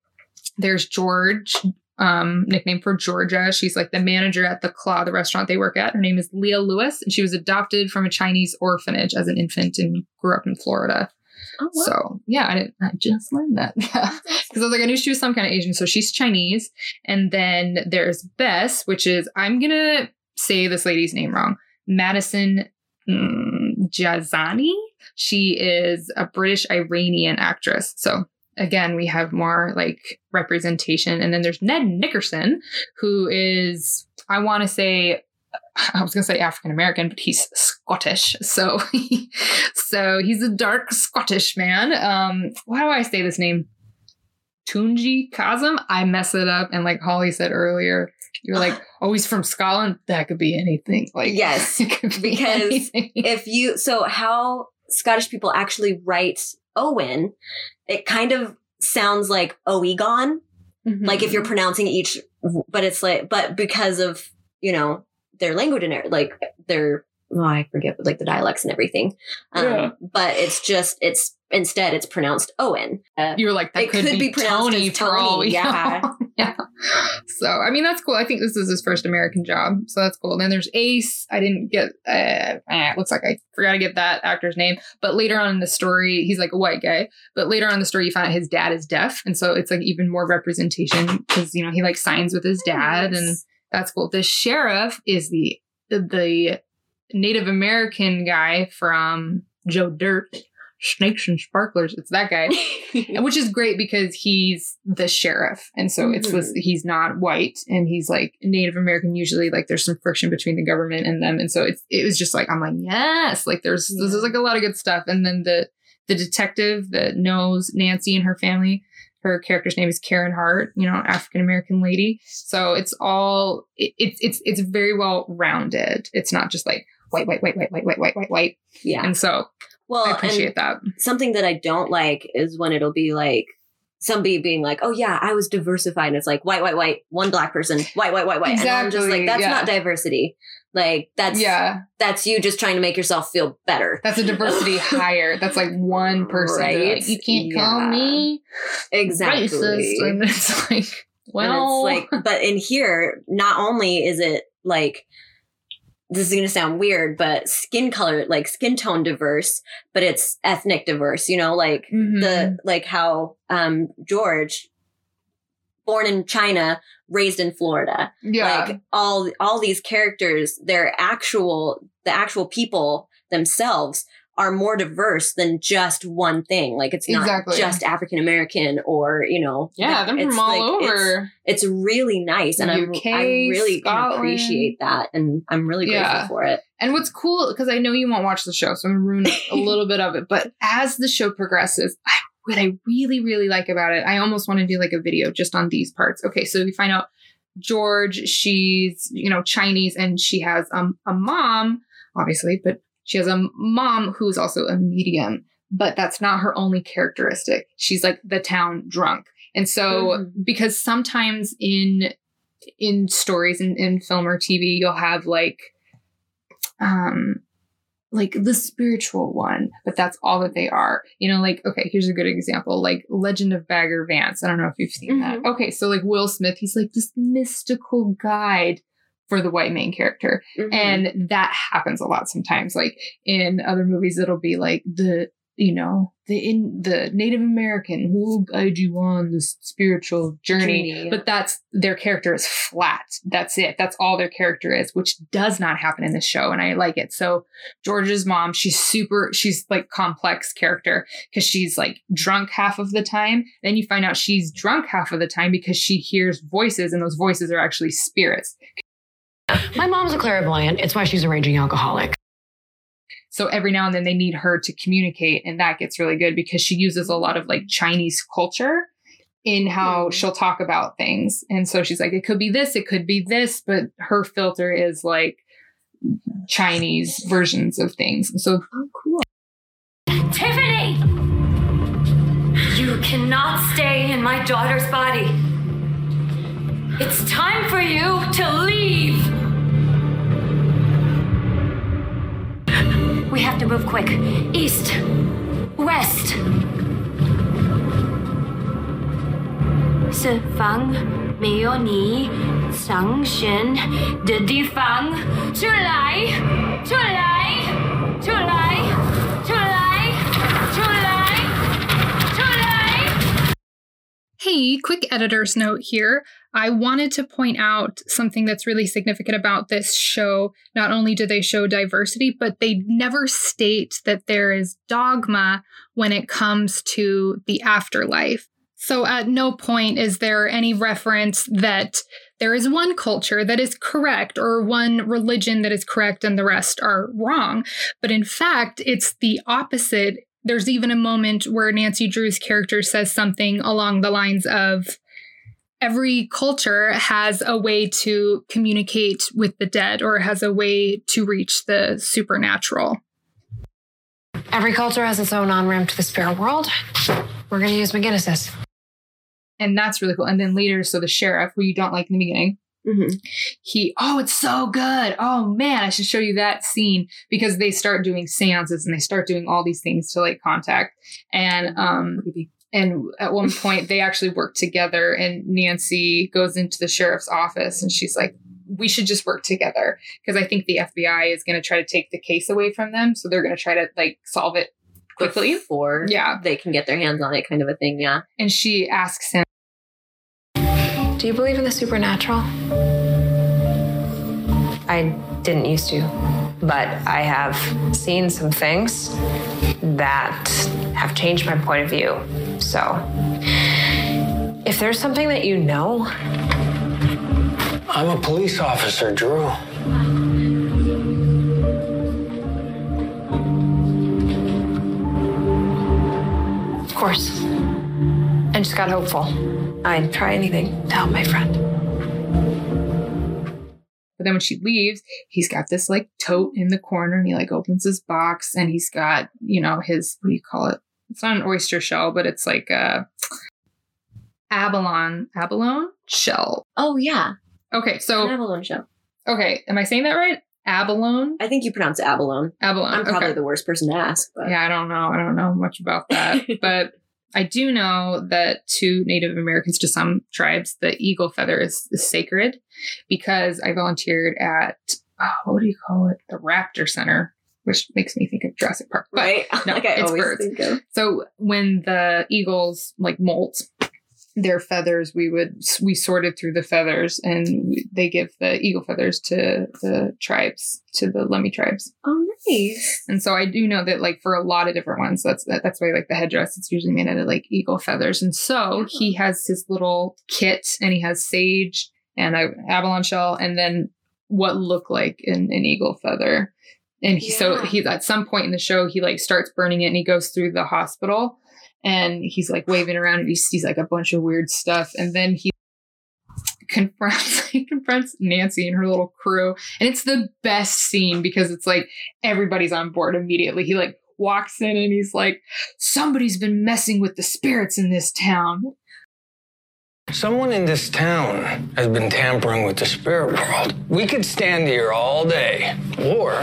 there's George, um, nickname for Georgia. She's like the manager at the Claw, the restaurant they work at. Her name is Leah Lewis, and she was adopted from a Chinese orphanage as an infant and grew up in Florida. Oh, wow. So yeah, I didn't. I just learned that because I was like, I knew she was some kind of Asian. So she's Chinese, and then there's Bess, which is I'm gonna say this lady's name wrong, Maddison mm, Jaizani. She is a British Iranian actress. So again, we have more like representation, and then there's Ned Nickerson, who is I want to say I was gonna say African American, but he's Scottish. So, so he's a dark Scottish man. Um, why do I say this name? Tunji Kasim. I mess it up, and like Holly said earlier, you're like, oh, he's from Scotland. That could be anything. Like, Yes, be because anything. if you, so how Scottish people actually write Owen, it kind of sounds like Oegon. Mm-hmm. like if you're pronouncing each but it's like but because of you know their language and like their oh, I forget like the dialects and everything. Um, Yeah. But it's just it's instead it's pronounced Owen. Uh, You're like that it could, be, pronounced Tony as for all Tony, we yeah. know. yeah. So I mean that's cool. I think this is his first American job, so that's cool. And then there's Ace. I didn't get. Uh, eh, it looks like I forgot to get that actor's name. But later on in the story, he's like a white guy. But later on in the story, you find out his dad is deaf, and so it's like even more representation because you know he like signs with his dad, and that's cool. The sheriff is the the Native American guy from Joe Dirt. Snakes and sparklers. It's that guy, which is great because he's the sheriff, and so it's this. Mm-hmm. He's not white, and he's like Native American. Usually, like there's some friction between the government and them, and so it's it was just like I'm like yes, like there's this is like a lot of good stuff. And then the the detective that knows Nancy and her family, her character's name is Karen Hart, you know, African American lady. So it's all it, it's it's it's very well rounded. It's not just like white, white, white, white, white, white, white, white, white. Yeah. And so Well, I appreciate that. Something that I don't like is when it'll be like somebody being like, "Oh yeah, I was diversified," and it's like white, white, white, one black person, white, white, white, white, and I'm just Exactly, like, that's yeah. not diversity. Like that's Yeah. that's you just trying to make yourself feel better. That's a diversity hire. That's like one person. Right? Like, you can't call me Exactly. racist. And it's like, well, and it's like, but in here, not only is it like, this is going to sound weird, but skin color, like skin tone diverse, but it's ethnic diverse, you know, like Mm-hmm. the, like how, um, George, born in China, raised in Florida. Yeah. Like all, all these characters, their actual, the actual people themselves are more diverse than just one thing. Like it's not Exactly. just African American or, you know, Yeah, they're from it's all it's- over. It's, really nice. And I'm, UK, I really Scotland. appreciate that. And I'm really grateful Yeah. for it. And what's cool, because I know you won't watch the show, so I'm gonna ruin a little bit of it. But as the show progresses, I, what I really, really like about it, I almost want to do like a video just on these parts. Okay, so we find out George, she's you know Chinese, and she has um, a mom, obviously, but she has a mom who's also a medium. But that's not her only characteristic. She's like the town drunk. And so, because sometimes in in stories in, in film or TV, you'll have like um like the spiritual one, but that's all that they are. You know, like, okay, here's a good example like Legend of Bagger Vance. I don't know if you've seen that. Okay, so like Will Smith, he's like this mystical guide for the white main character. Mm-hmm. And that happens a lot sometimes. Like in other movies, it'll be like the, you know, the in the Native American who will guide you on this spiritual journey. Journey. But that's their character is flat. That's it. That's all their character is, which does not happen in the show. And I like it. So George's mom, she's super, she's like complex character because she's like drunk half of the time. Then you find out she's drunk half of the time because she hears voices and those voices are actually spirits. My mom's a clairvoyant. It's why she's a raging alcoholic. So every now and then they need her to communicate, and that gets really good because she uses a lot of like mm-hmm. Chinese culture in how mm-hmm. she'll talk about things. And so she's like, it could be this, it could be this, but her filter is like Chinese versions of things. And so oh, cool. Tiffany! You cannot stay in my daughter's body. It's time for you to leave. We have to move quick. East. West. Fang, Meo Ni, Sang xien de di Fang, Chu Lai, Chu Lai, Chu Lai, Chu Lai, Chu Lai, Chu Lai. Hey, quick editor's note here. I wanted to point out something that's really significant about this show. Not only do they show diversity, but they never state that there is dogma when it comes to the afterlife. So at no point is there any reference that there is one culture that is correct or one religion that is correct and the rest are wrong. But in fact, it's the opposite. There's even a moment where Nancy Drew's character says something along the lines of every culture has a way to communicate with the dead or has a way to reach the supernatural. Every culture has its own on ramp to the spirit world. We're going to use McGinnis's. And that's really cool. And then later, so the sheriff, who you don't like in the beginning, Mm-hmm. he oh it's so good oh man i should show you that scene because they start doing seances and they start doing all these things to like contact and um and at one point they actually work together and nancy goes into the sheriff's office and she's like we should just work together because i think the fbi is going to try to take the case away from them so they're going to try to like solve it quickly before yeah they can get their hands on it, kind of a thing. Yeah. and she asks him Do you believe in the supernatural? I didn't used to, but I have seen some things that have changed my point of view. So, if there's something that you know, I'm a police officer, Drew. of course. I just got hopeful. I'd try anything to help my friend. But then when she leaves, he's got this like tote in the corner and he like opens his box and he's got, you know, his, what do you call it? It's not an oyster shell, but it's like a abalone, abalone shell. Oh yeah. Okay, so An abalone shell. okay, am I saying that right? Abalone? I think you pronounce abalone. Abalone. I'm probably okay. the worst person to ask, but Yeah, I don't know. I don't know much about that. but I do know that to Native Americans, to some tribes, the eagle feather is, is sacred because I volunteered at, oh, what do you call it? The Raptor Center, which makes me think of Jurassic Park. But right? No, like I it's always birds. think of. So when the eagles like molt their feathers, we would we sorted through the feathers, and we, they give the eagle feathers to the tribes, to the Lummi tribes. Oh, nice. And so I do know that like for a lot of different ones, that's that, that's why like the headdress it's usually made out of like eagle feathers. And so he oh. has his little kit, and he has sage and a abalone shell, and then what looked like an, an eagle feather. And he, so Yeah. he at some point in the show he like starts burning it, and he goes through the hospital, and he's like waving around, and he sees like a bunch of weird stuff, and then he confronts he confronts Nancy and her little crew and it's the best scene because it's like everybody's on board immediately he like walks in and he's like somebody's been messing with the spirits in this town Someone in this town has been tampering with the spirit world. We could stand here all day, or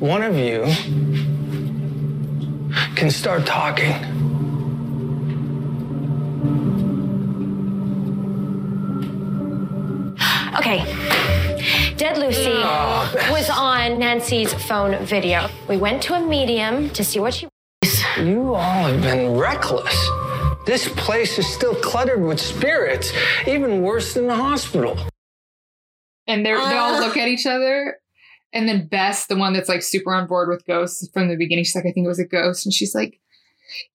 one of you can start talking. Okay. Dead Lucy Oh, was on Nancy's phone video. We went to a medium to see what she. You all have been reckless. This place is still cluttered with spirits, even worse than the hospital. and they they all uh. look at each other. And then Bess the one that's like super on board with ghosts from the beginning she's like I think it was a ghost. And she's like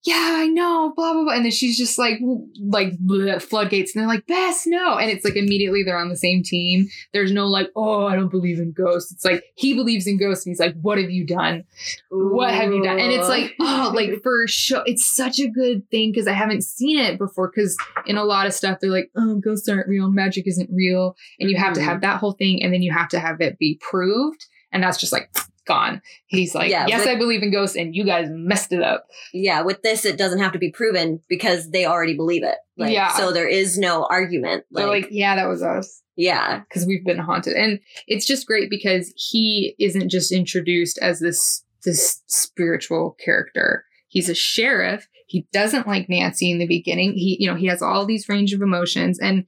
yeah, I know, blah blah blah. And then she's just like, like bleh, floodgates, and they're like, Bess, no. And it's like immediately they're on the same team. There's no like, oh, I don't believe in ghosts. It's like he believes in ghosts, and he's like, what have you done? What have you done? And it's like, oh, like for sure, it's such a good thing because I haven't seen it before. Because in a lot of stuff, they're like, oh, ghosts aren't real, magic isn't real, and you have to mm-hmm. have that whole thing, and then you have to have it be proved, and that's just like gone. He's like, Yeah, yes, with- I believe in ghosts, and you guys messed it up. Yeah, with this, it doesn't have to be proven because they already believe it. Like, Yeah. So there is no argument. They're like, yeah, that was us. yeah. because we've been haunted and it's just great because he isn't just introduced as this this spiritual character he's a sheriff he doesn't like nancy in the beginning he you know he has all these range of emotions and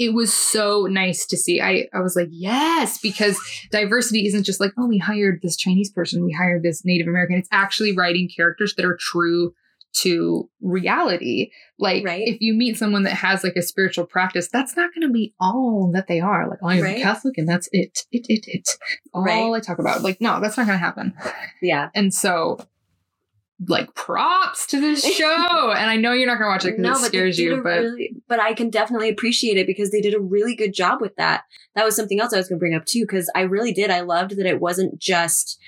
it was so nice to see i i was like yes because diversity isn't just like oh we hired this chinese person we hired this native american it's actually writing characters that are true to reality like Right. if you meet someone that has like a spiritual practice that's not going to be all that they are like oh, i'm Right. catholic and that's it it it it all Right. i talk about like no that's not going to happen Yeah. and so like props to this show and i know you're not going to watch it because it scares you but really, but I can definitely appreciate it because they did a really good job with that. That was something else I was going to bring up too because I really did. I loved that it wasn't just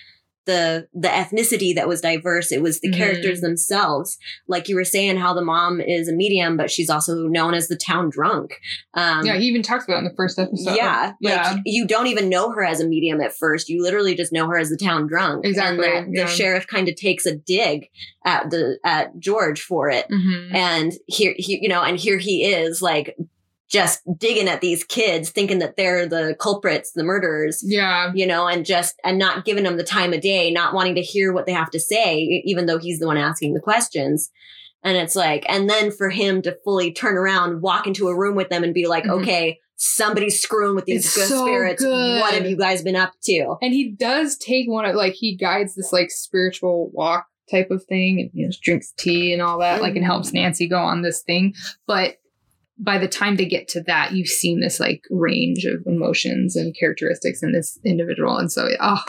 the the ethnicity that was diverse. It was the Mhm. characters themselves. Like you were saying, how the mom is a medium, but she's also known as the town drunk. Um, yeah he even talks about it in the first episode yeah, yeah like you don't even know her as a medium at first. You literally just know her as the town drunk. Exactly, And yeah. the sheriff kind of takes a dig at the at George for it Mhm. and here he you know and here he is like just digging at these kids, thinking that they're the culprits, the murderers. Yeah. You know, and just, and not giving them the time of day, not wanting to hear what they have to say, even though he's the one asking the questions. And it's like, and then for him to fully turn around, walk into a room with them and be like, Mhm. okay, somebody's screwing with these good so spirits. What have you guys been up to? And he does take one of like he guides this like spiritual walk type of thing and you know drinks tea and all that, like and helps Nancy go on this thing. But by the time they get to that, you've seen this like range of emotions and characteristics in this individual. And so oh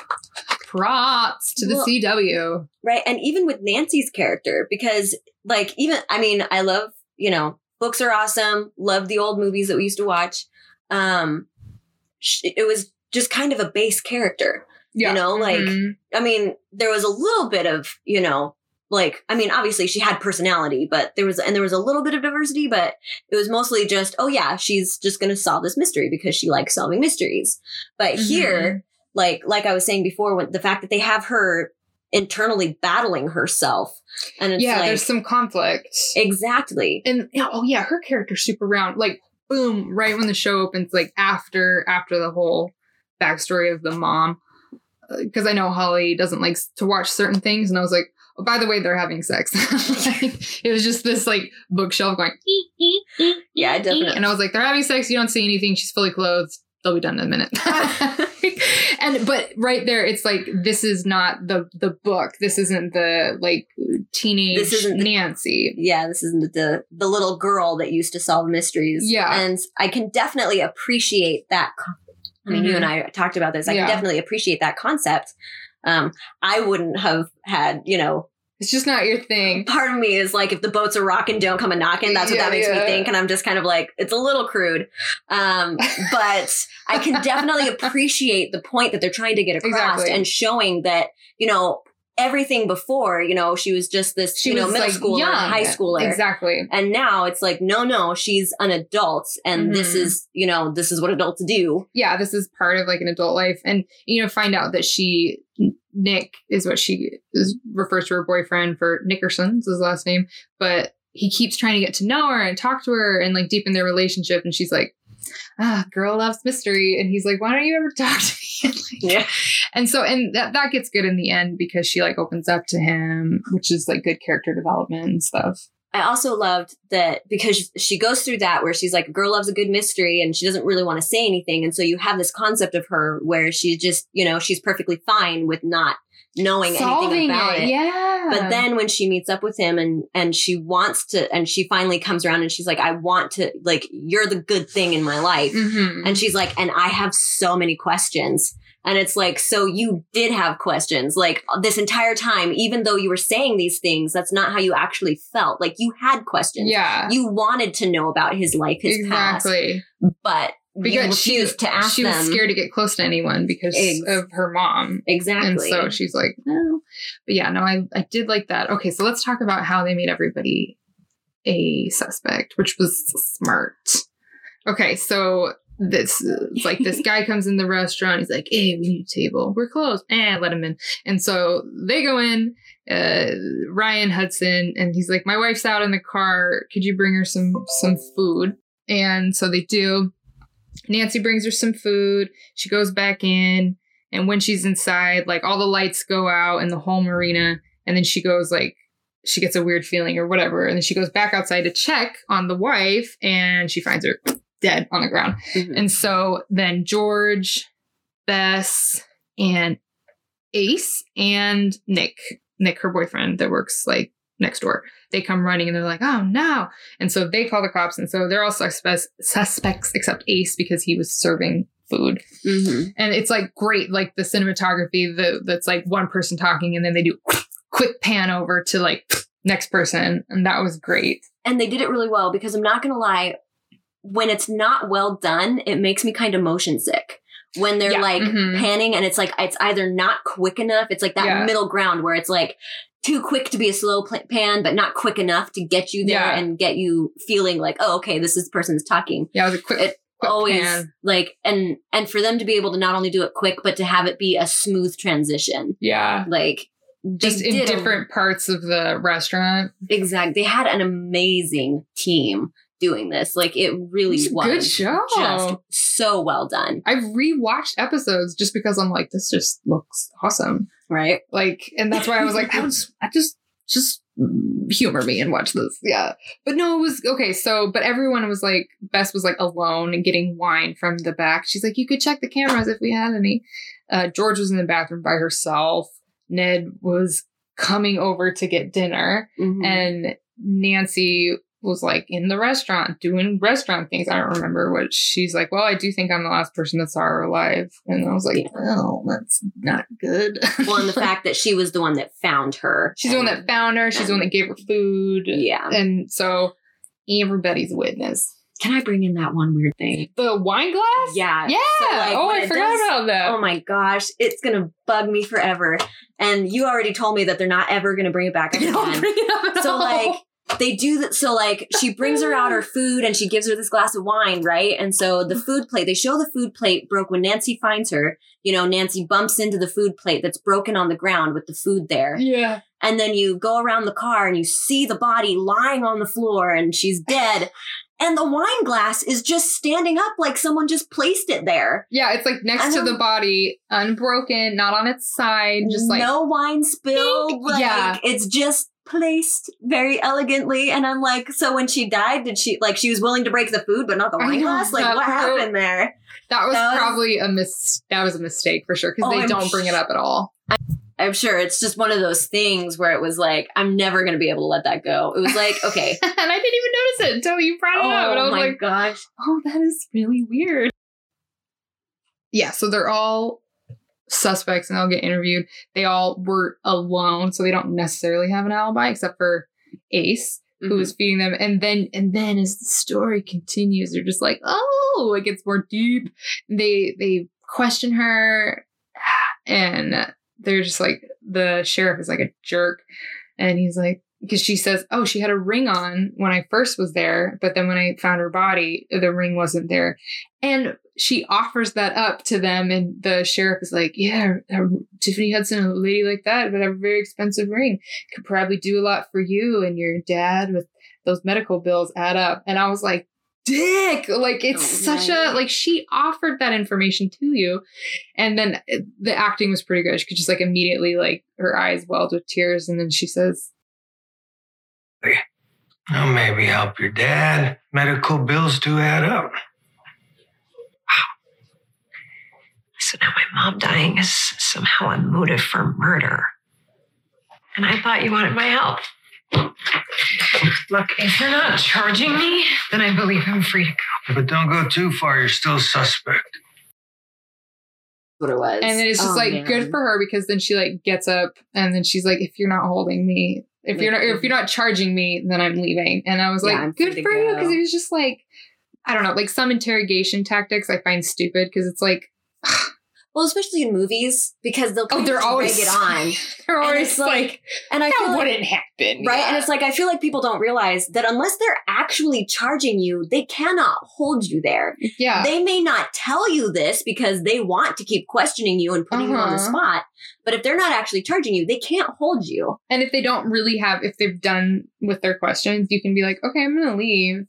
props to the Well, CW. Right. And even with Nancy's character, because like, even, I mean, I love, you know, books are awesome. Love the old movies that we used to watch. Um, it was just kind of a base character, Yeah. you know, like, Mhm. I mean, there was a little bit of, you know, like, I mean, obviously she had personality, but there was, and there was a little bit of diversity, but it was mostly just, oh yeah, she's just going to solve this mystery because she likes solving mysteries. But Mhm. here, like, like I was saying before, when the fact that they have her internally battling herself, and it's yeah, like, there's some conflict. exactly. and oh yeah, her character's super round. Like boom, right when the show opens, like after after the whole backstory of the mom, because I know Holly doesn't like to watch certain things, and I was like, oh, by the way, they're having sex. like, it was just this like bookshelf going, "Ee, ee, ee, ee, Yeah, definitely. and I was like, they're having sex. You don't see anything. She's fully clothed. They'll be done in a minute. and but right there, it's like this is not the the book. This isn't the like teenage This isn't the- Nancy. yeah, this isn't the the little girl that used to solve mysteries. Yeah. and I can definitely appreciate that. I mean, you Mhm. and I talked about this. I Yeah. can definitely appreciate that concept. Um, I wouldn't have had, you know, It's just not your thing. part of me is like, if the boats are rocking, don't come a knocking. That's what Yeah, that makes yeah. me think, and I'm just kind of like, it's a little crude. Um, but I can definitely appreciate the point that they're trying to get across Exactly. and showing that, you know. Everything before, you know, she was just this, She you know, middle like, schooler, young. high schooler. Exactly. And now it's like, no, no, she's an adult and this Mhm. is, you know, this is what adults do. yeah, this is part of like an adult life, and you know, find out that she Nick is what she is refers to her boyfriend for Nickerson's his last name, but he keeps trying to get to know her and talk to her and like deepen their relationship, and she's like, ah, girl loves mystery, and he's like, why don't you ever talk to me? And, like, Yeah. and so and that that gets good in the end because she like opens up to him, which is like good character development and stuff. I also loved that because she goes through that where she's like, a girl loves a good mystery and she doesn't really want to say anything. And so you have this concept of her where she's just, you know, she's perfectly fine with not knowing anything about it. yeah. But then when she meets up with him and and she wants to and she finally comes around and she's like, I want to like you're the good thing in my life. Mhm. And she's like, and I have so many questions. And it's like, so you did have questions like this entire time, even though you were saying these things, that's not how you actually felt. Like you had questions. yeah, You wanted to know about his life, his exactly. past, but because she, refused to ask she was them. scared to get close to anyone because Ex- of her mom. Exactly. And so she's like, no. But yeah, no, I, I did like that. Okay, so let's talk about how they made everybody a suspect, which was smart. Okay, so this it's like this guy comes in the restaurant. He's like, "Hey, we need a table. We're closed." And let him in. And so they go in. Uh, Ryan Hudson, and he's like, "My wife's out in the car. Could you bring her some some food?" And so they do. Nancy brings her some food. She goes back in, and when she's inside, like all the lights go out in the whole marina, and then she goes like she gets a weird feeling or whatever, and then she goes back outside to check on the wife, and she finds her dead on the ground. Mhm. And so then George, Bess, and Ace and Nick, Nick, her boyfriend that works like next door, they come running and they're like, oh no. And so they call the cops. And so they're all suspects, suspects except Ace because he was serving food. Mhm. And it's like great, like the cinematography the, that's like one person talking and then they do quick pan over to like next person. And that was great. and they did it really well because I'm not gonna lie, when it's not well done, it makes me kind of motion sick. When they're Yeah, like mhm. panning and it's like it's either not quick enough, it's like that Yeah. middle ground where it's like too quick to be a slow pan, but not quick enough to get you there Yeah. and get you feeling like, oh, okay, this is the person that's talking. Yeah, it was a quick, It quick always pan. like and and for them to be able to not only do it quick, but to have it be a smooth transition, Yeah. like Just in did a- different parts of the restaurant. Exactly. They had an amazing team doing this. Like it really It's was good show. just so well done. I've rewatched episodes just because I'm like, this just looks awesome. Right. Like, and that's why I was like, I was, I just, just humor me and watch this. Yeah. But no, it was okay. So, but everyone was like, Bess was like alone and getting wine from the back. She's like, you could check the cameras if we had any. Uh, George was in the bathroom by herself. Ned was coming over to get dinner. Mhm. And Nancy was like in the restaurant doing restaurant things. I don't remember what she's like. Well, I do think I'm the last person that saw her alive. And I was like, oh, that's not good. well, and the fact that she was the one that found her. She's the one that found her. She's the one that gave her food. Yeah. And so everybody's a witness. Can I bring in that one weird thing? The wine glass? Yeah. Yeah. So, like, oh, I forgot does- about that. Oh my gosh, it's gonna bug me forever. And you already told me that they're not ever gonna bring it back up again. so like they do that so like she brings her out her food and she gives her this glass of wine right and so the mm-hmm. food plate they show the food plate broke when nancy finds her you know nancy bumps into the food plate that's broken on the ground with the food there Yeah. and then you go around the car and you see the body lying on the floor and she's dead and the wine glass is just standing up like someone just placed it there Yeah, it's like next And to the body, unbroken, not on its side, just like no wine spilled. Like, Yeah. it's just placed very elegantly. And I'm like, so when she died, did she like she was willing to break the food, but not the wine glass? Like, what happened there? that was, that was- probably a mis that was a mistake for sure because Oh, they I'm don't bring it up at all. I'm sure it's just one of those things where it was like, I'm never gonna be able to let that go. It was like, okay. and I didn't even notice it until you brought it up. And I oh was my like, gosh. oh, that is really weird. Yeah, so they're all suspects and they'll get interviewed. They all were alone, so they don't necessarily have an alibi except for Ace, who Mhm. was feeding them. And then and then as the story continues, they're just like, oh, it gets more deep. They they question her and they're just like the sheriff is like a jerk. And he's like, because she says, Oh, she had a ring on when I first was there, but then when I found her body, the ring wasn't there. And she offers that up to them, and the sheriff is like, Yeah, uh, Tiffany Hudson, a lady like that, would have a very expensive ring. Could probably do a lot for you and your dad with those medical bills add up. And I was like, Dick, like it's Oh, such a like she offered that information to you, and then uh, the acting was pretty good. She could just like immediately like her eyes welled with tears, and then she says, I'll maybe help your dad. Medical bills do add up. So now my mom dying is somehow a motive for murder. And I thought you wanted my help. Look, if you're not charging me, then I believe I'm free to go. But don't go too far, you're still suspect. What it was. And then it's just Oh, like man. good for her because then she like gets up and then she's like, if you're not holding me, if you're not if you're not charging me, then I'm leaving. And I was Yeah, like, I'm good to for you because it was just like, I don't know, like some interrogation tactics I find stupid because it's like, Well, especially in movies, because they'll oh, they're always it on. they're And always it's like, and I that feel wouldn't happen, Right. Yeah. And it's like, I feel like people don't realize that unless they're actually charging you, they cannot hold you there. yeah, They may not tell you this because they want to keep questioning you and putting you on the Uh-huh. spot. But if they're not actually charging you, they can't hold you. and if they don't really have, if they've done with their questions, you can be like, okay, I'm gonna leave.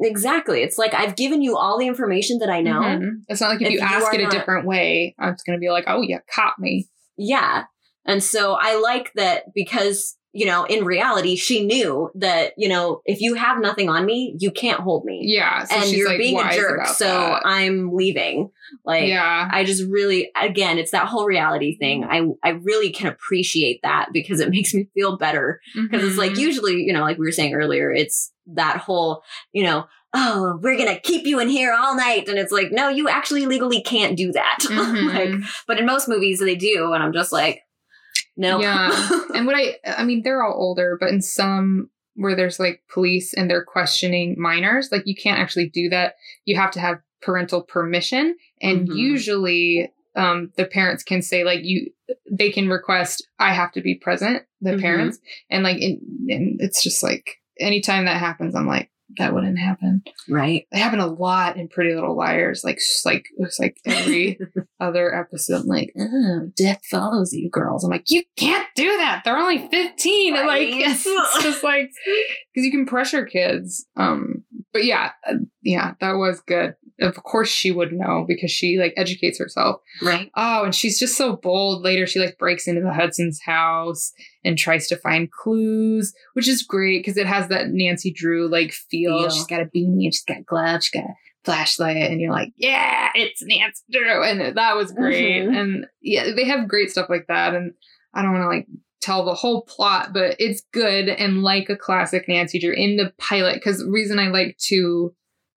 Exactly. It's like, I've given you all the information that I know. Mhm. It's not like if, If you you ask are it a not- different way, I'm just gonna be like, oh, you caught me. Yeah. And so I like that because, you know, in reality, she knew that, you know, if you have nothing on me, you can't hold me. Yeah, so and she's, you're like, being a jerk. So that. I'm leaving. Like, yeah, I just really, again, it's that whole reality thing. I, I really can appreciate that because it makes me feel better. Because it's like Mhm. usually, you know, like we were saying earlier, it's that whole, you know, oh, we're going to keep you in here all night. And it's like, no, you actually legally can't do that. Mhm. like, but in most movies they do. And I'm just like, no. Yeah. and what I, I mean, they're all older, but in some where there's like police and they're questioning minors, like you can't actually do that. You have to have parental permission. And Mhm. usually, um, the parents can say like you, they can request, I have to be present, the Mhm. parents. And like, it, and it's just like, anytime that happens, I'm like, that wouldn't happen. right. They happen a lot in Pretty Little Liars. Like, like it's like every other episode. Like, oh, death follows you, girls. I'm like, you can't do that. They're only 15. And like, it's, it's just like because you can pressure kids. Um, but yeah, uh, yeah, that was good. Of course she would know because she like educates herself. Right. Oh, and she's just so bold. Later she like breaks into the Hudson's house and tries to find clues, which is great because it has that Nancy Drew like feel. Feel. She's got a beanie, she's got gloves, she's got a flashlight, and you're like, yeah, it's Nancy Drew. And that was great. Mhm. And yeah, they have great stuff like that. And I don't want to like tell the whole plot, but it's good and like a classic Nancy Drew in the pilot. Because the reason I like to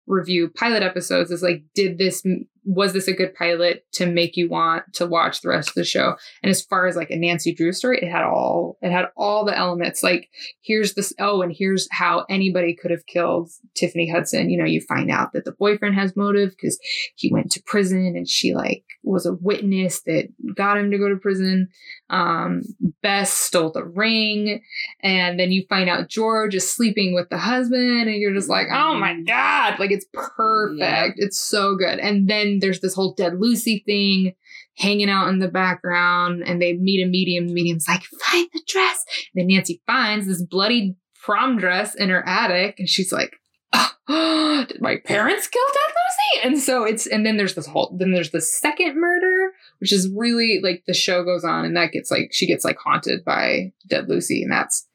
review pilot episodes is like, did this was this a good pilot to make you want to watch the rest of the show? And as far as like a Nancy Drew story, it had all it had all the elements. Like here's this oh, and here's how anybody could have killed Tiffany Hudson. You know, you find out that the boyfriend has motive because he went to prison and she like was a witness that got him to go to prison. Um, Bess stole the ring, and then you find out George is sleeping with the husband, and you're just like, oh my god, like it's perfect. It's so good. And then there's this whole dead Lucy thing hanging out in the background, and they meet a medium. The medium's like, find the dress. And then Nancy finds this bloody prom dress in her attic, and she's like, oh, did my parents kill Dead Lucy? And so it's and then there's this whole then there's the second murder, which is really like the show goes on, and that gets like she gets like haunted by Dead Lucy, and that's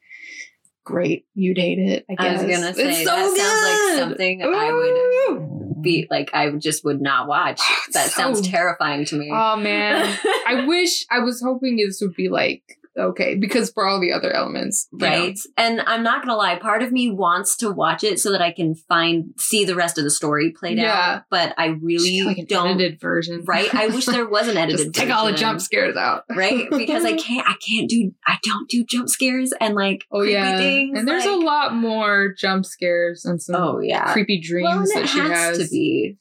great. You'd hate it, I I guess. was gonna say it's so that sounds like good. something I would be like. I just would not watch. Oh, that sounds terrifying to me. Oh man, I wish I was hoping this would be like okay because for all the other elements, you know. right. And i'm not gonna lie part of me wants to watch it so that i can find see the rest of the story played Yeah. out but i really Like don't edited version, right? I wish there was an edited Just take all the jump scares out, right? Because i can't i can't do i don't do jump scares and like Oh yeah, things and there's like- a lot more jump scares and some Oh, yeah. creepy dreams well, that it she has, has. to be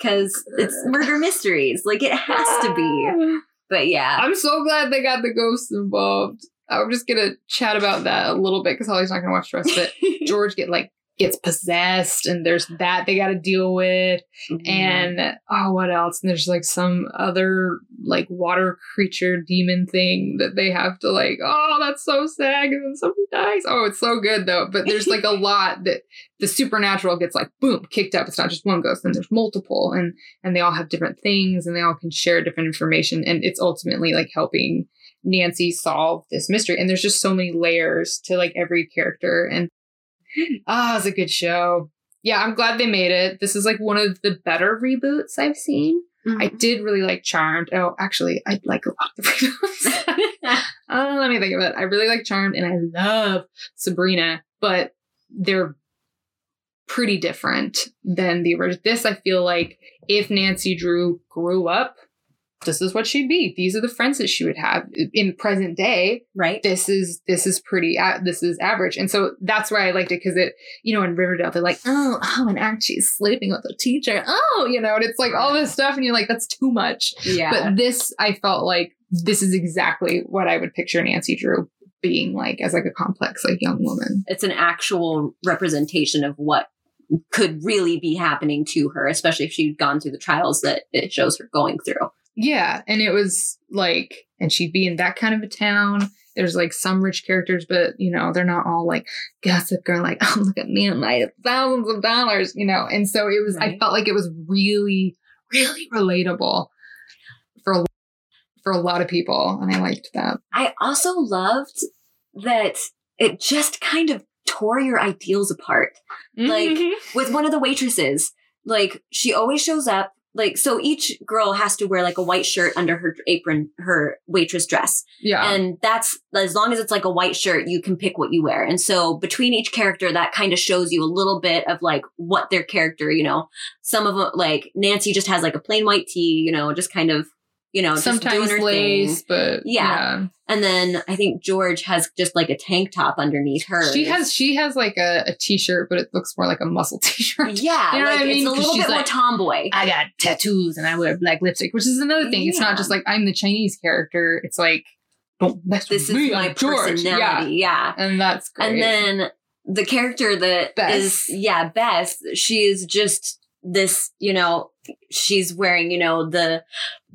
because it's murder mysteries. Like it has to be but yeah I'm so glad they got the ghosts involved. I'm just gonna chat about that a little bit because Holly's not gonna watch the rest of it. George get like gets possessed, and there's that they got to deal with, Mm-hmm. and oh, what else? And there's like some other like water creature demon thing that they have to like. Oh, that's so sad. And then somebody dies. Oh, it's so good though. But there's like a lot that the supernatural gets like boom kicked up. It's not just one ghost, and there's multiple, and and they all have different things, and they all can share different information, and it's ultimately like helping Nancy solve this mystery. And there's just so many layers to like every character. And ah, it's a good show. Yeah, I'm glad they made it. This is like one of the better reboots I've seen. I did really like Charmed. Oh, actually, I like a lot of the reboots. uh, let me think of it. I really like Charmed and I love Sabrina, but they're pretty different than the original. This, I feel like if Nancy Drew grew up, this is what she'd be. These are the friends that she would have in present day. Right. This is this is pretty. a- This is average, and so that's why I liked it because it, you know, in Riverdale they're like, oh, oh, and Archie's sleeping with a teacher. Oh, you know, and it's like all this stuff, and you're like, that's too much. Yeah. But this, I felt like this is exactly what I would picture Nancy Drew being like as like a complex like young woman. it's an actual representation of what could really be happening to her especially if she'd gone through the trials that it shows her going through Yeah, and it was like, and she'd be in that kind of a town. There's like some rich characters, but you know, they're not all like gossip girl, like, oh, look at me and my thousands of dollars, you know. And so it was, I felt like it was really, really relatable for a, for a lot of people. And I liked that. I also loved that it just kind of tore your ideals apart. Like Mm-hmm. with one of the waitresses, like she always shows up. Like so, each girl has to wear like a white shirt under her apron, her waitress dress. Yeah. And that's as long as it's like a white shirt, you can pick what you wear. And so between each character, that kind of shows you a little bit of like what their character, you know, some of them, like Nancy just has like a plain white tee, you know, just kind of, you know, Sometimes her lace, thing. but Yeah. yeah. And then I think George has just like a tank top underneath her. She has she has like a, a t-shirt, but it looks more like a muscle t-shirt. Yeah, You know like what I mean? it's a little she's bit more like, tomboy. I got tattoos and I wear black lipstick, which is another thing. It's not just like I'm the Chinese character. It's like don't mess This with is me. my I'm George. personality. Yeah. and that's great. And then the character that is Bess. yeah, Bess, she is just this, you know, she's wearing, you know, the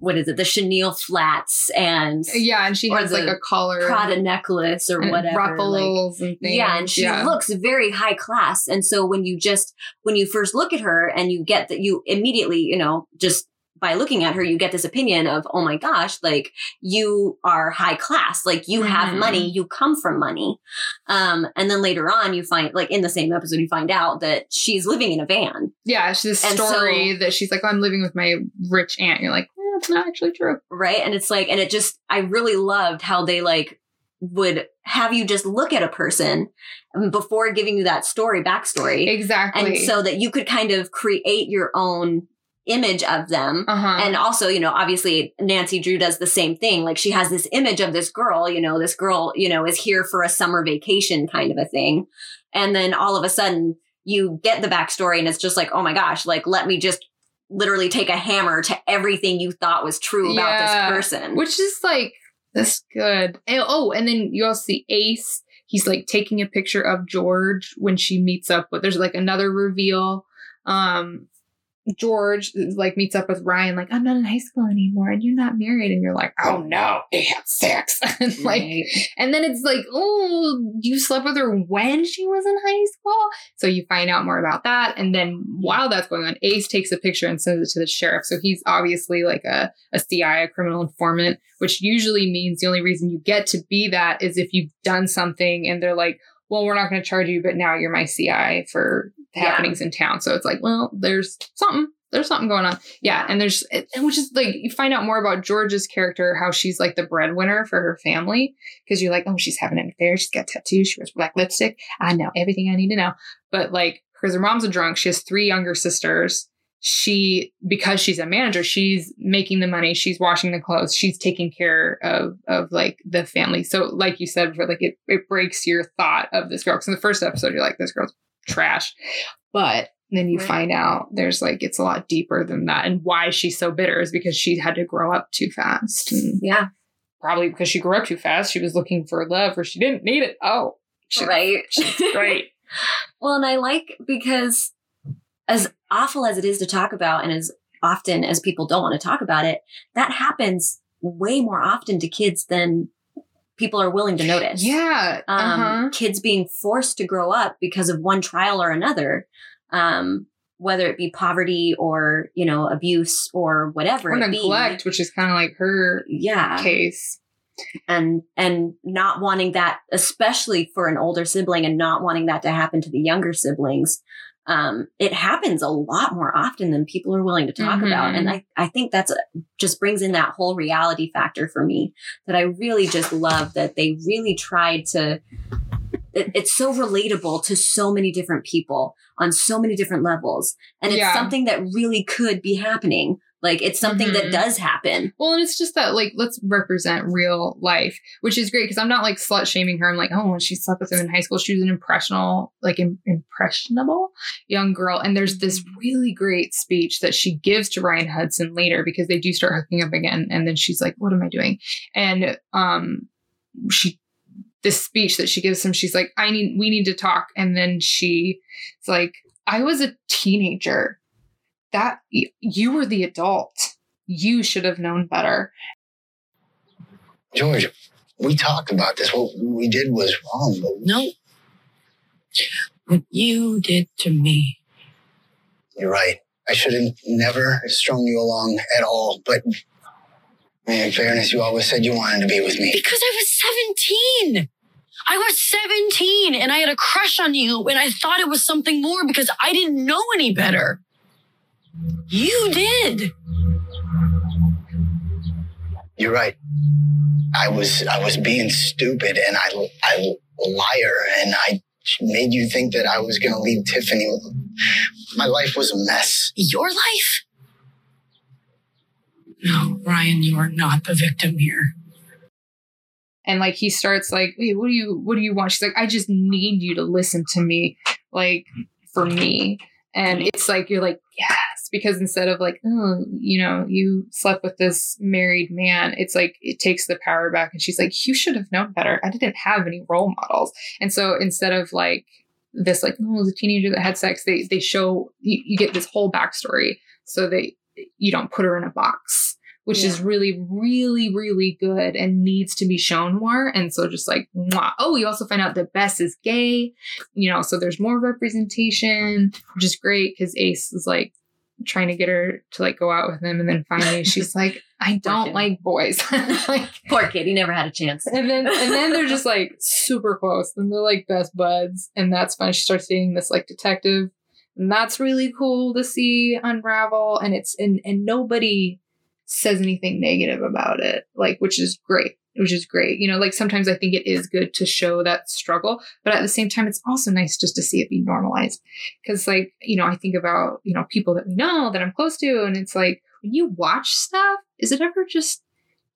what is it, the Chanel flats and yeah, and she has like a collar, Prada necklace or whatever, ruffles like- and things. Yeah, and she Yeah. looks very high class. And so when you just when you first look at her and you get that you immediately, you know, just by looking at her, you get this opinion of, oh my gosh, like you are high class, like you have Mhm. money, you come from money. Um, and then later on, you find, like in the same episode, you find out that she's living in a van. Yeah, it's this And so- story that she's like, oh, I'm living with my rich aunt. You're like, it's not actually true. right? And it's like, and it just, I really loved how they like would have you just look at a person before giving you that story, backstory. Exactly. And so that you could kind of create your own image of them. Uh-huh. And also, you know, obviously Nancy Drew does the same thing. Like she has this image of this girl, you know, this girl, you know, is here for a summer vacation kind of a thing. And then all of a sudden you get the backstory and it's just like, oh my gosh, like let me just literally take a hammer to everything you thought was true about Yeah. this person. Which is like, that's good. And, oh, and then you also see Ace. He's like taking a picture of George when she meets up but there's like another reveal. Um, George like meets up with Ryan, like, I'm not in high school anymore and you're not married. And you're like, oh no, they had sex. and like, Right. and then it's like, oh, you slept with her when she was in high school. So you find out more about that. And then while that's going on, Ace takes a picture and sends it to the sheriff. So he's obviously like a, a CI, a criminal informant, which usually means the only reason you get to be that is if you've done something and they're like, well, we're not going to charge you, but now you're my CI for the Yeah. happenings in town. So it's like, well, there's something. There's something going on. Yeah. And there's, which is like, you find out more about George's character, how she's like the breadwinner for her family. Cause you're like, oh, she's having an affair. She's got tattoos. She wears black lipstick. I know everything I need to know. But like, because her mom's a drunk, she has three younger sisters. She, because she's a manager, she's making the money. She's washing the clothes. She's taking care of, of like the family. So like you said before, like it, it breaks your thought of this girl. Cause in the first episode, you're like, this girl's trash. But then you Right. find out there's like it's a lot deeper than that and why she's so bitter is because she had to grow up too fast and Yeah. probably because she grew up too fast she was looking for love or she didn't need it oh she, right. she's great Well, and I like because as awful as it is to talk about and as often as people don't want to talk about it, that happens way more often to kids than people are willing to notice. yeah Um, uh-huh. Kids being forced to grow up because of one trial or another, um, whether it be poverty or, you know, abuse or whatever. or be. neglect which is kind of like her Yeah. case and and not wanting that especially for an older sibling and not wanting that to happen to the younger siblings um it happens a lot more often than people are willing to talk Mhm. about and i i think that's a, just brings in that whole reality factor for me that i really just love that they really tried to it, it's so relatable to so many different people on so many different levels and it's Yeah. something that really could be happening like it's something that Mhm. does happen Well, and it's just that like let's represent real life, which is great because I'm not like slut shaming her. I'm like, oh, when she slept with him in high school, she was an impressionable, like im- impressionable young girl. And there's this really great speech that she gives to Ryan Hudson later because they do start hooking up again, and then she's like, what am I doing? And um, she this speech that she gives him, she's like, I need, we need to talk, and then she, it's like, I was a teenager that you were the adult. You should have known better. George, we talked about this. What we did was wrong, but No. What you did to me. you're right. I should have never strung you along at all. But in fairness, you always said you wanted to be with me. Because I was 17. I was 17 and I had a crush on you and I thought it was something more because I didn't know any better. You did. You're right. I was I was being stupid and I I liar and I made you think that I was going to leave Tiffany. My life was a mess. Your life? No, Ryan, you are not the victim here. And like he starts like, wait, what do you what do you want? She's like, I just need you to listen to me, like for me. And it's like you're like, yes, because instead of like, oh, you know, you slept with this married man, it's like it takes the power back. And she's like, you should have known better. I didn't have any role models. And so instead of like this, like, oh, a teenager that had sex, they they show you, you get this whole backstory. So they you don't put her in a box which is really, really, really good and needs to be shown more. And so just like, mwah. oh, we also find out that Bess is gay, you know, so there's more representation, which is great because Ace is like trying to get her to like go out with him. And then finally she's like, I don't like boys. like, Poor kid, he never had a chance. and then and then they're just like super close and they're like best buds and that's fun she starts dating this like detective and that's really cool to see unravel and it's and and nobody says anything negative about it like which is great which is great you know like sometimes i think it is good to show that struggle but at the same time it's also nice just to see it be normalized because like you know i think about you know people that we know that i'm close to and it's like when you watch stuff is it ever just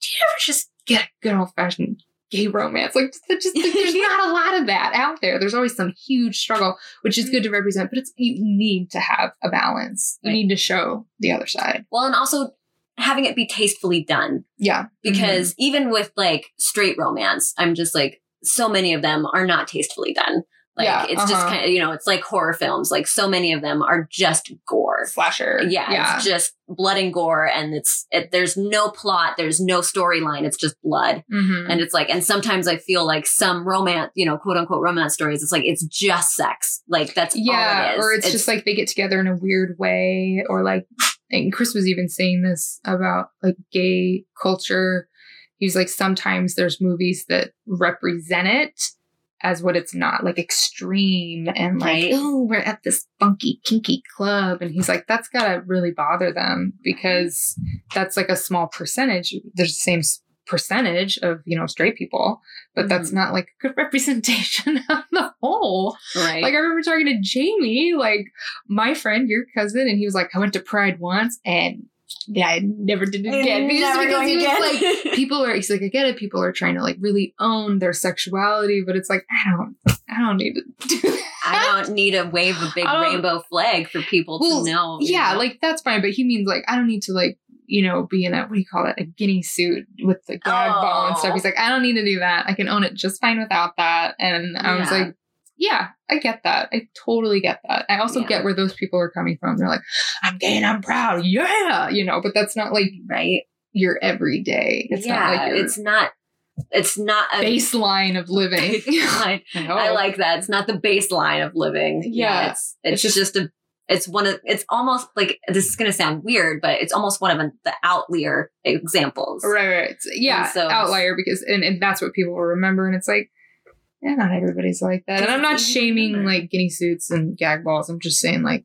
do you ever just get a good old fashioned gay romance? Like, just, just like, there's not a lot of that out there. There's always some huge struggle, which is good mm-hmm. to represent, but it's you need to have a balance. You need to show the other side. Well, and also having it be tastefully done. Yeah, Because even with like straight romance, I'm just like, so many of them are not tastefully done. Like Yeah, it's just uh-huh. kind of, you know, it's like horror films. Like so many of them are just gore. Slasher. Yeah, Yeah. it's just blood and gore and it's it, there's no plot, there's no storyline, it's just blood. Mhm. And it's like and sometimes I feel like some romance, you know, quote unquote romance stories, it's like it's just sex. Like that's all yeah, it is. or it's, just like they get together in a weird way, or like, and Chris was even saying this about like gay culture. He's like, sometimes there's movies that represent it as what it's not, like extreme and like, Right. oh, we're at this funky, kinky club. And he's like, that's gotta really bother them because that's like a small percentage. There's the same percentage of, you know, straight people, but mm-hmm. that's not like a good representation of the whole. Right. Like I remember talking to Jamie, like my friend, your cousin, and he was like, I went to Pride once and yeah, I never did it again. Because, never because going he was again. like, people are, he's like, I get it. People are trying to like really own their sexuality, but it's like, I don't, I don't need to do that. I don't need to wave a big um, rainbow flag for people Well, to know. Yeah, know? like that's fine. But he means like, I don't need to like, you know, be in a, what do you call it? A guinea suit with the gag ball and stuff. Oh. He's like, I don't need to do that. I can own it just fine without that. And I was like, yeah, I get that. I totally get that. I also Yeah. get where those people are coming from. They're like, I'm gay and I'm proud. Yeah. You know, but that's not like right. your everyday. It's yeah, not like your it's not. It's not a baseline of living. baseline. I like that. It's not the baseline of living. Yeah. it's it's, It's just, a. It's one of. It's almost like this is going to sound weird, but it's almost one of the outlier examples. Right, right. Yeah, And so- outlier because and, and that's what people will remember. And it's like, yeah, not everybody's like that. And I'm not It's easy to shaming like guinea suits and gag balls. I'm just saying like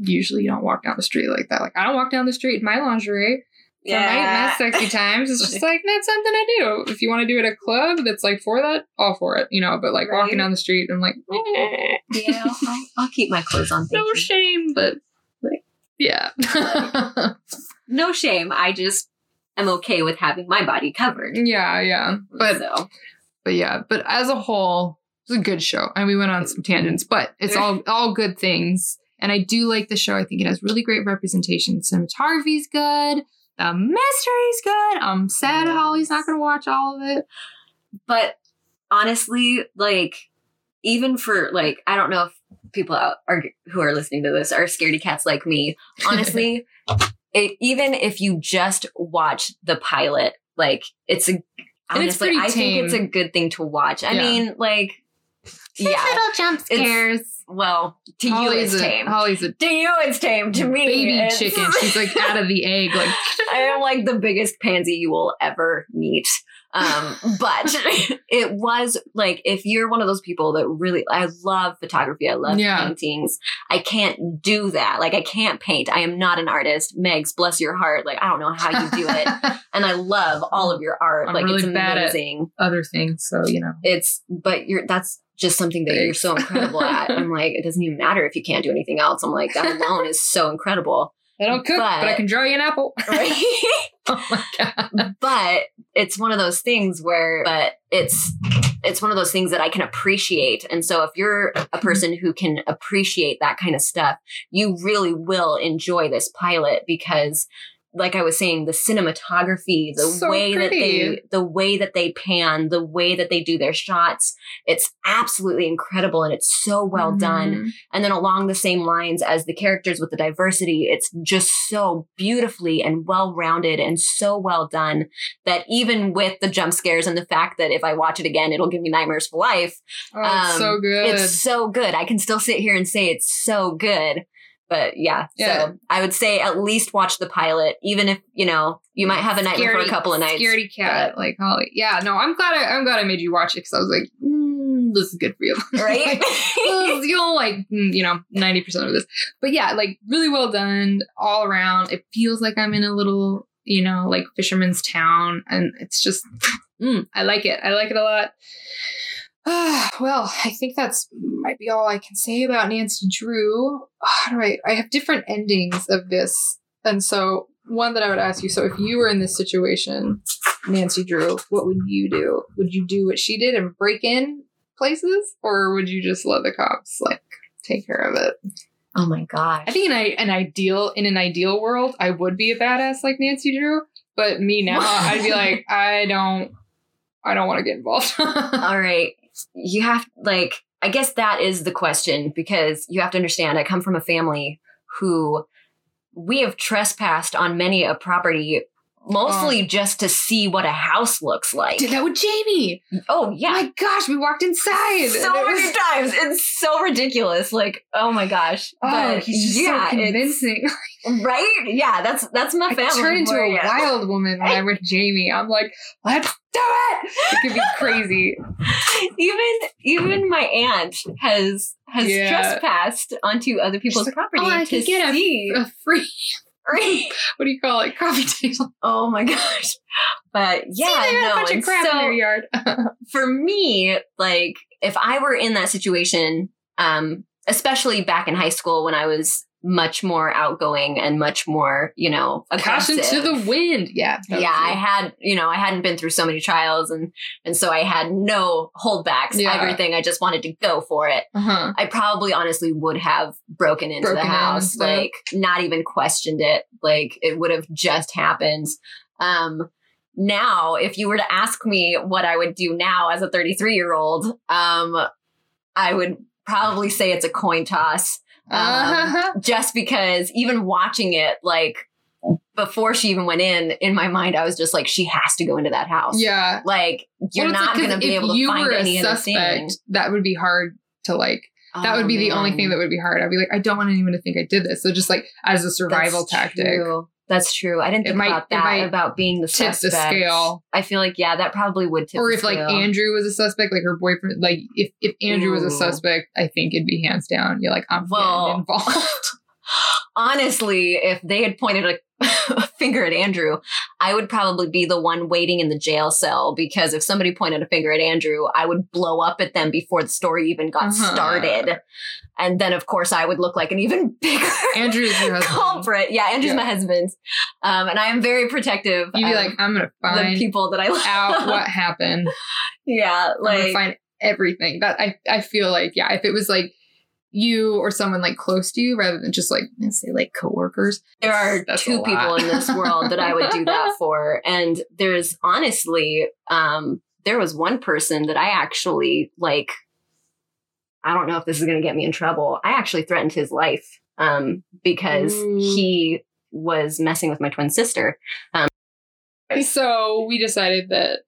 usually you don't walk down the street like that. Like I don't walk down the street in my lingerie. For my, Yeah. my sexy times. It's just like that's something I do. If you want to do it at a club that's like for that, all for it, you know. But like walking down the street, I'm like, eh, Yeah, I'll, I'll, I'll keep my clothes on. No you. shame, but like, yeah. No shame. I just am okay with having my body covered. yeah, yeah. But so but yeah, but as a whole, it's a good show. And we went on some tangents, but it's all all good things. And I do like the show. I think it has really great representation. Cinematography's good. The mystery's good. I'm sad Holly's not going to watch all of it. but honestly, like even for like I don't know if people out are who are listening to this are scaredy cats like me. Honestly, it, even if you just watch the pilot, like it's a honestly, pretty I think it's a good thing to watch. I Yeah. mean, like yeah, little jump It's- scares. well, to Holly's you it's a, tame. Holly's a to you it's tame. To me, baby it's- chicken. She's like out of the egg. Like I am like the biggest pansy you will ever meet. Um, but it was like if you're one of those people that really I love photography, I love Yeah. paintings. I can't do that. Like I can't paint. I am not an artist. Megs, bless your heart. Like I don't know how you do it. and I love all of your art. I'm like really it's amazing. other things. So you know, It's but you're that's just something that you're so incredible at. I'm like, it doesn't even matter if you can't do anything else. I'm like, that alone is so incredible. I don't cook, but, I can draw you an apple. oh my god. but it's one of those things where but it's it's one of those things that I can appreciate. And so if you're a mm-hmm. person who can appreciate that kind of stuff, you really will enjoy this pilot because like I was saying, the cinematography, the So way that they the way that they pan, the way that they do their shots, it's absolutely incredible and it's so well Mhm. done. And then along the same lines as the characters with the diversity, it's just so beautifully and well rounded and so well done that even with the jump scares and the fact that if I watch it again, it'll give me nightmares for life. Oh, it's so good. Um, It's so good. I can still sit here and say it's so good. But yeah, Yeah. so I would say at least watch the pilot, even if you know you might have a nightmare for a couple of nights. Scaredy cat, like Holly. Yeah, no, I'm glad. I, I'm glad I made you watch it because I was like, mm, this is good for you, Right? You'll like, mm, you know, ninety percent of this, but yeah, like really well done all around. It feels like I'm in a little, you know, like fisherman's town, and it's just, mm, I like it. I like it a lot. Well, I think that's might be all I can say about Nancy Drew. How do I? I have different endings of this, and so one that I would ask you. So, if you were in this situation, Nancy Drew, what would you do? Would you do what she did and break in places, or would you just let the cops like take care of it? Oh my god! I think in a, an ideal in an ideal world, I would be a badass like Nancy Drew. But me now, I'd be like, I don't, I don't want to get involved. All right. You have like I guess that is the question because you have to understand I come from a family who we have trespassed on many a property mostly um, just to see what a house looks like. Did that with Jamie. Oh yeah. My gosh, we walked inside. so it was- many times. It's so ridiculous. Like, oh my gosh. Oh, But he's just yeah, so convincing. right? Yeah, that's that's my I family. turn into a ya. wild woman when I'm with Jamie. I'm like, let's do it. It could be crazy. even even my aunt has has Yeah. trespassed onto other people's oh, property Oh, I to get a- see. A free, Right. what do you call it? Coffee table. Oh my gosh. But yeah, See, no. a bunch of crap so in their yard. for me, like if I were in that situation, um, especially back in high school when I was much more outgoing and much more, you know, aggressive. to the wind. Yeah. yeah, I had, you know, I hadn't been through so many trials and and so I had no holdbacks. Yeah. Everything I just wanted to go for it. Uh-huh. I probably honestly would have broken into Broken the house, stuff. like not even questioned it. Like it would have just happened. Um now, if you were to ask me what I would do now as a 33 year old, um, I would probably say it's a coin toss. Um, Uh-huh. just because even watching it, like before she even went in, in my mind, I was just like, she has to go into that house. Yeah. Like you're Well, not like, going to be able to find were a any other thing. suspect, that would be hard to like. that would Oh, be the only thing that would be hard. I'd be like, I don't want anyone to think I did this. So just like as a survival That's tactic. True. That's true. I didn't think might- about that about being the tip the suspect. scale. I feel like yeah, that probably would tip. Or the if like. Andrew was a suspect, like her boyfriend, like if, if Andrew was a suspect, I think it'd be hands down. You're like, I'm Well, involved. Honestly, if they had pointed a, finger at Andrew, I would probably be the one waiting in the jail cell because if somebody pointed a finger at Andrew, I would blow up at them before the story even got Uh-huh. started. And then, of course, I would look like an even bigger Andrew's culprit. Yeah, Andrew's Yeah. my husband. Um, and I am very protective You'd be of like, I'm gonna find the people that I love. out what happened. yeah, like find everything. That I I feel like yeah, if it was like you or someone like close to you rather than just like let's say like coworkers. there are That's two people in this world that I would do that for. And there's honestly, um, there was one person that I actually like. I don't know if this is going to get me in trouble. I actually threatened his life um, because Ooh. he was messing with my twin sister. Um, So we decided that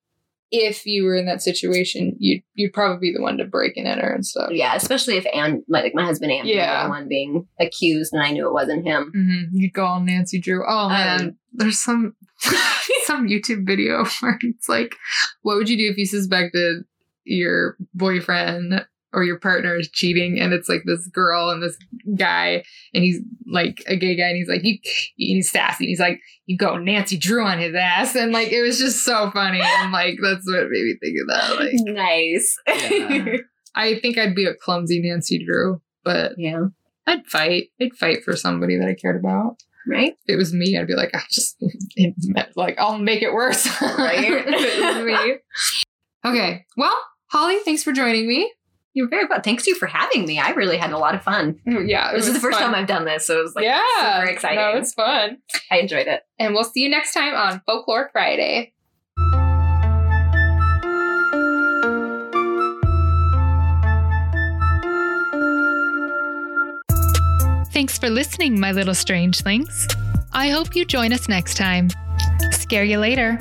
if you were in that situation, you'd you'd probably be the one to break and enter and stuff. yeah, especially if Ann, my, like my husband Andrew, Yeah. was the one being accused, and I knew it wasn't him. hmm You'd go on Nancy Drew. Oh man, Um, there's some some YouTube video where it's like, what would you do if you suspected your boyfriend or your partner is cheating? And it's like this girl and this guy, and he's like a gay guy, and he's like, you, he's sassy. And he's like, you go Nancy Drew on his ass, and like it was just so funny, and like that's what made me think of that. Like, Nice. Yeah. I think I'd be a clumsy Nancy Drew, but yeah. I'd fight. I'd fight for somebody that I cared about. Right. If it was me, I'd be like, I just like I'll make it worse. Right. it was me. Okay. Well, Holly, thanks for joining me. You're very fun. Thanks you for having me. I really had a lot of fun. Mm, yeah, this is the first fun. time I've done this, so it was like yeah, super exciting. No, it's fun. I enjoyed it. And we'll see you next time on Folklore Friday. Thanks for listening, my little strangelings. I hope you join us next time. Scare you later.